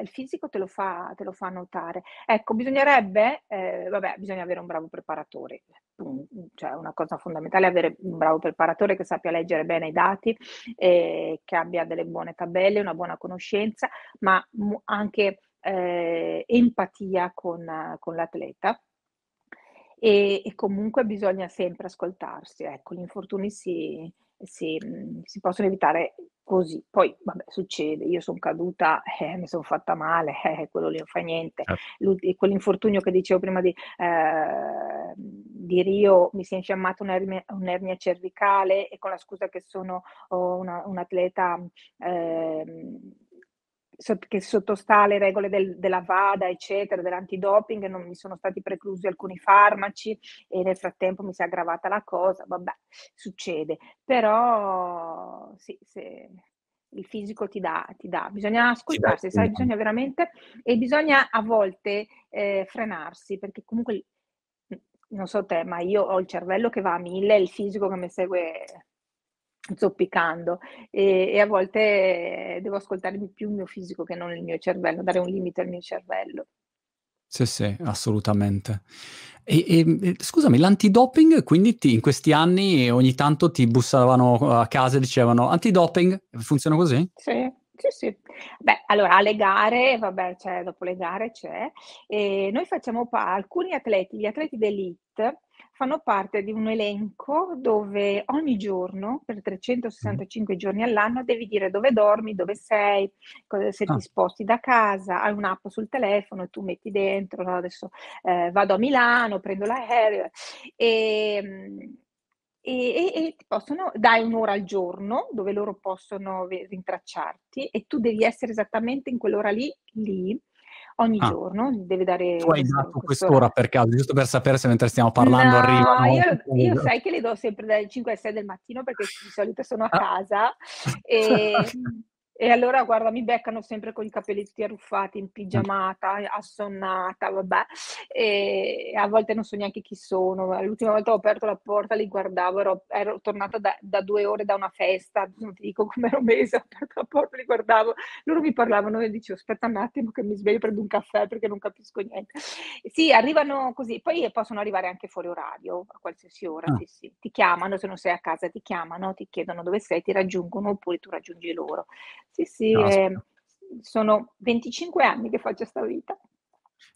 il fisico te lo, fa, te lo, fa, notare. Ecco, bisognerebbe, eh, vabbè, bisogna avere un bravo preparatore, cioè una cosa fondamentale è avere un bravo preparatore che sappia leggere bene i dati, eh, che abbia delle buone tabelle, una buona conoscenza, ma anche eh, empatia con, con l'atleta e, e comunque bisogna sempre ascoltarsi. Ecco, gli infortuni si, si, mhmm, si possono evitare così. Poi, vabbè, succede, io sono caduta, eh, mi sono fatta male, *laughs* eh, quello lì non fa niente. Certo. quell'infortunio che dicevo prima di, eh, di Rio, mi si è infiammata un'ernia, un'ernia cervicale e con la scusa che sono oh, una, un atleta eh, che sottostà alle regole del, della VADA, eccetera, dell'antidoping, non mi sono stati preclusi alcuni farmaci e nel frattempo mi si è aggravata la cosa, vabbè, succede. Però sì, se il fisico ti dà, ti dà. bisogna ascoltarsi, sai, bisogna veramente, e bisogna a volte eh, frenarsi, perché comunque, non so te, ma io ho il cervello che va a mille, il fisico che mi segue zoppicando e, e, a volte devo ascoltare di più il mio fisico che non il mio cervello, dare un limite al mio cervello. Sì, sì, assolutamente. E, e, scusami, l'antidoping, quindi ti, in questi anni ogni tanto ti bussavano a casa e dicevano antidoping, funziona così? Sì, sì, sì. Beh, allora alle gare, vabbè, c'è, dopo le gare c'è, e noi facciamo pa- alcuni atleti, gli atleti d'elite, fanno parte di un elenco dove ogni giorno, per 365 giorni all'anno, devi dire dove dormi, dove sei, se ti ah. sposti da casa, hai un'app sul telefono e tu metti dentro, no, adesso eh, vado a Milano, prendo l'aereo e, e, e, ti possono, dai un'ora al giorno dove loro possono rintracciarti e tu devi essere esattamente in quell'ora lì, lì ogni ah. giorno, deve dare... Tu hai dato quest'ora per caso, giusto per sapere se mentre stiamo parlando no, arriva... Io, io sai che le do sempre dalle 5 alle 6 del mattino perché di solito sono a ah. casa *laughs* e E allora, guarda, mi beccano sempre con i capelli tutti arruffati, in pigiamata, assonnata, vabbè. E a volte non so neanche chi sono. L'ultima volta ho aperto la porta, li guardavo, ero, ero tornata da, da, due ore da una festa, non ti dico come ero mesa, ho aperto la porta, li guardavo. Loro mi parlavano e dicevo, aspetta un attimo che mi sveglio, prendo un caffè perché non capisco niente. Sì, arrivano così. Poi possono arrivare anche fuori orario, a qualsiasi ora, ah. sì, sì. Ti chiamano, se non sei a casa ti chiamano, ti chiedono dove sei, ti raggiungono oppure tu raggiungi loro. Sì, sì, eh, sono 25 anni che faccio questa vita.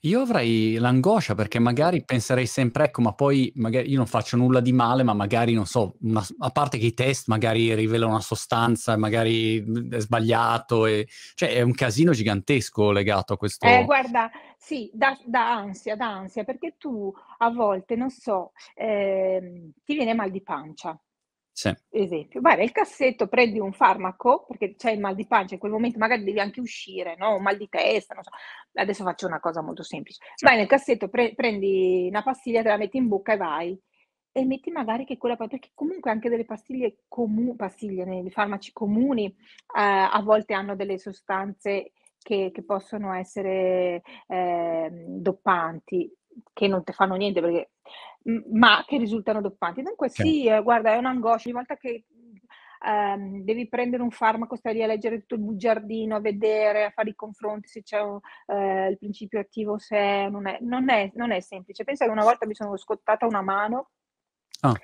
Io avrei l'angoscia perché magari penserei sempre, ecco, ma poi magari io non faccio nulla di male, ma magari non so, una, a parte che i test magari rivelano una sostanza, magari è sbagliato, e, cioè è un casino gigantesco legato a questo. Eh, guarda, sì, da, da ansia, da ansia, perché tu a volte, non so, eh, ti viene mal di pancia Sì. Esempio, vai nel cassetto, prendi un farmaco, perché c'hai il mal di pancia in quel momento, magari devi anche uscire, no, un mal di testa, non so. Adesso faccio una cosa molto semplice. Vai nel cassetto, pre prendi una pastiglia, te la metti in bocca e vai. E metti magari che quella perché comunque anche delle pastiglie comu pastiglie, nei farmaci comuni, ehm, a volte hanno delle sostanze che che possono essere, ehm, doppanti, che non te fanno niente perché ma che risultano doppanti. Dunque Chiaro. sì, ehm, guarda è un'angoscia ogni volta che, ehm, devi prendere un farmaco, stai lì a leggere tutto il bugiardino, a vedere, a fare i confronti se c'è un ehm, il principio attivo se è non è non è non è semplice. Pensa che una volta mi sono scottata una mano Ah.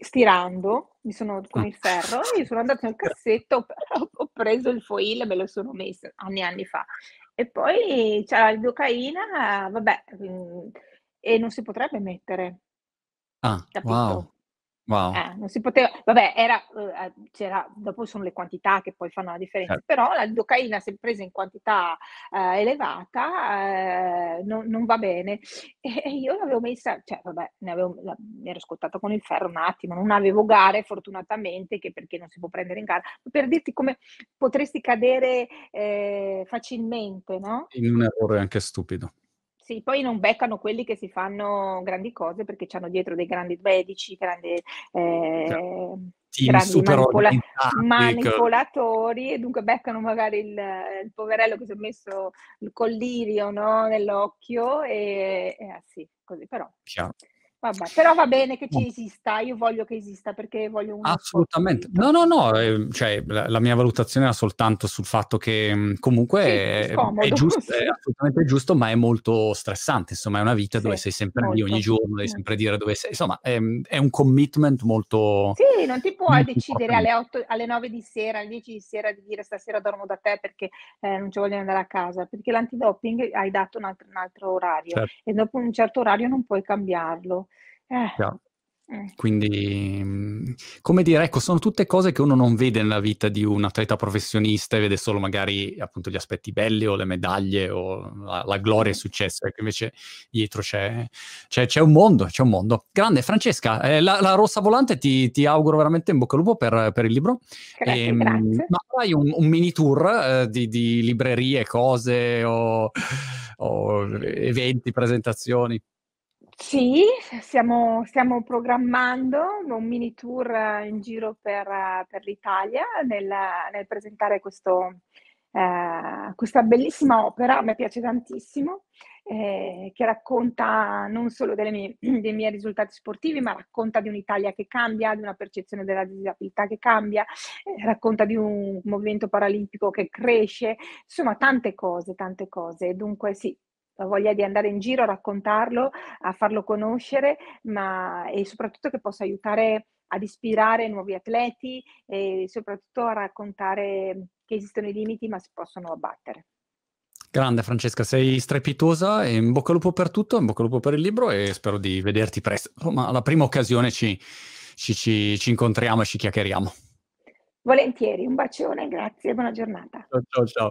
stirando, mi sono con Ah. il ferro, e io sono andata nel *laughs* cassetto, ho ho preso il foil e me lo sono messo, anni e anni fa. E poi c'era la lidocaina, vabbè, mhmm, e non si potrebbe mettere. Ah, wow, Capito? Wow. Eh, non si poteva vabbè era ehm, c'era dopo sono le quantità che poi fanno la differenza, Cer però la lidocaina se presa in quantità, ehm, elevata, ehm, non non va bene. E e io l'avevo messa cioè vabbè, ne avevo la mi ero scottata con il ferro un attimo, non avevo gare fortunatamente, che perché non si può prendere in gara, per dirti come potresti cadere, ehm, facilmente, no? In un errore anche stupido. Sì, poi non beccano quelli che si fanno grandi cose perché c'hanno dietro dei grandi medici, grandi Cioè, ehm, team grandi manipola manipolatori e dunque beccano magari il il poverello che si è messo il collirio, no, nell'occhio e e ah sì, così però Chiaro. Vabbè, però va bene che ci esista, io voglio che esista perché voglio sport Assolutamente. No, no, no, ehm, cioè la la mia valutazione era soltanto sul fatto che, mhmm, comunque Sì, è è è scomodo, giust è sì. *laughs* assolutamente giusto, ma è molto stressante. Insomma, è una vita dove Sì, sei sempre lì ogni molto. giorno, devi sempre dire dove sei. Insomma, è mhmm, è un commitment molto Sì, non ti puoi molto decidere alle 8 alle 9 di sera, alle 10 di sera di dire: "Stasera dormo da te perché, ehm, non c'ho voglia di andare a casa", perché l'antidoping hai dato un alt un altro orario Cer e dopo un certo orario non puoi cambiarlo. Eh. Mh. Quindi, mhmm, come dire, ecco, sono tutte cose che uno non vede nella vita di un atleta professionista e vede solo magari, appunto, gli aspetti belli o le medaglie o la la gloria e il successo, ecco invece dietro c'è c'è c'è un mondo, c'è un mondo. Grande Francesca, ehm, la la Rossa Volante ti ti auguro veramente in bocca al lupo per per il libro. Grazie, Ehm, grazie. ma farai un un mini tour, ehm, di di librerie, cose o o eventi, presentazioni? Sì, stiamo stiamo programmando un mini tour in giro per per l'Italia nel nel presentare questo ehm, questa bellissima opera, a me piace tantissimo, ehm, che racconta non solo mie dei miei risultati sportivi, ma racconta di un'Italia che cambia, di una percezione della disabilità che cambia, ehm, racconta di un movimento paralimpico che cresce, insomma tante cose, tante cose. Dunque sì, ho voglia di andare in giro a raccontarlo, a farlo conoscere, ma e soprattutto che possa aiutare ad ispirare nuovi atleti e soprattutto a raccontare che esistono i limiti, ma si possono abbattere. Grande Francesca, sei strepitosa e in bocca al lupo per tutto, in bocca al lupo per il libro e spero di vederti presto. Insomma, alla prima occasione ci ci ci ci incontriamo e ci chiacchieriamo. Volentieri, un bacione, grazie e buona giornata. Ciao, ciao, ciao.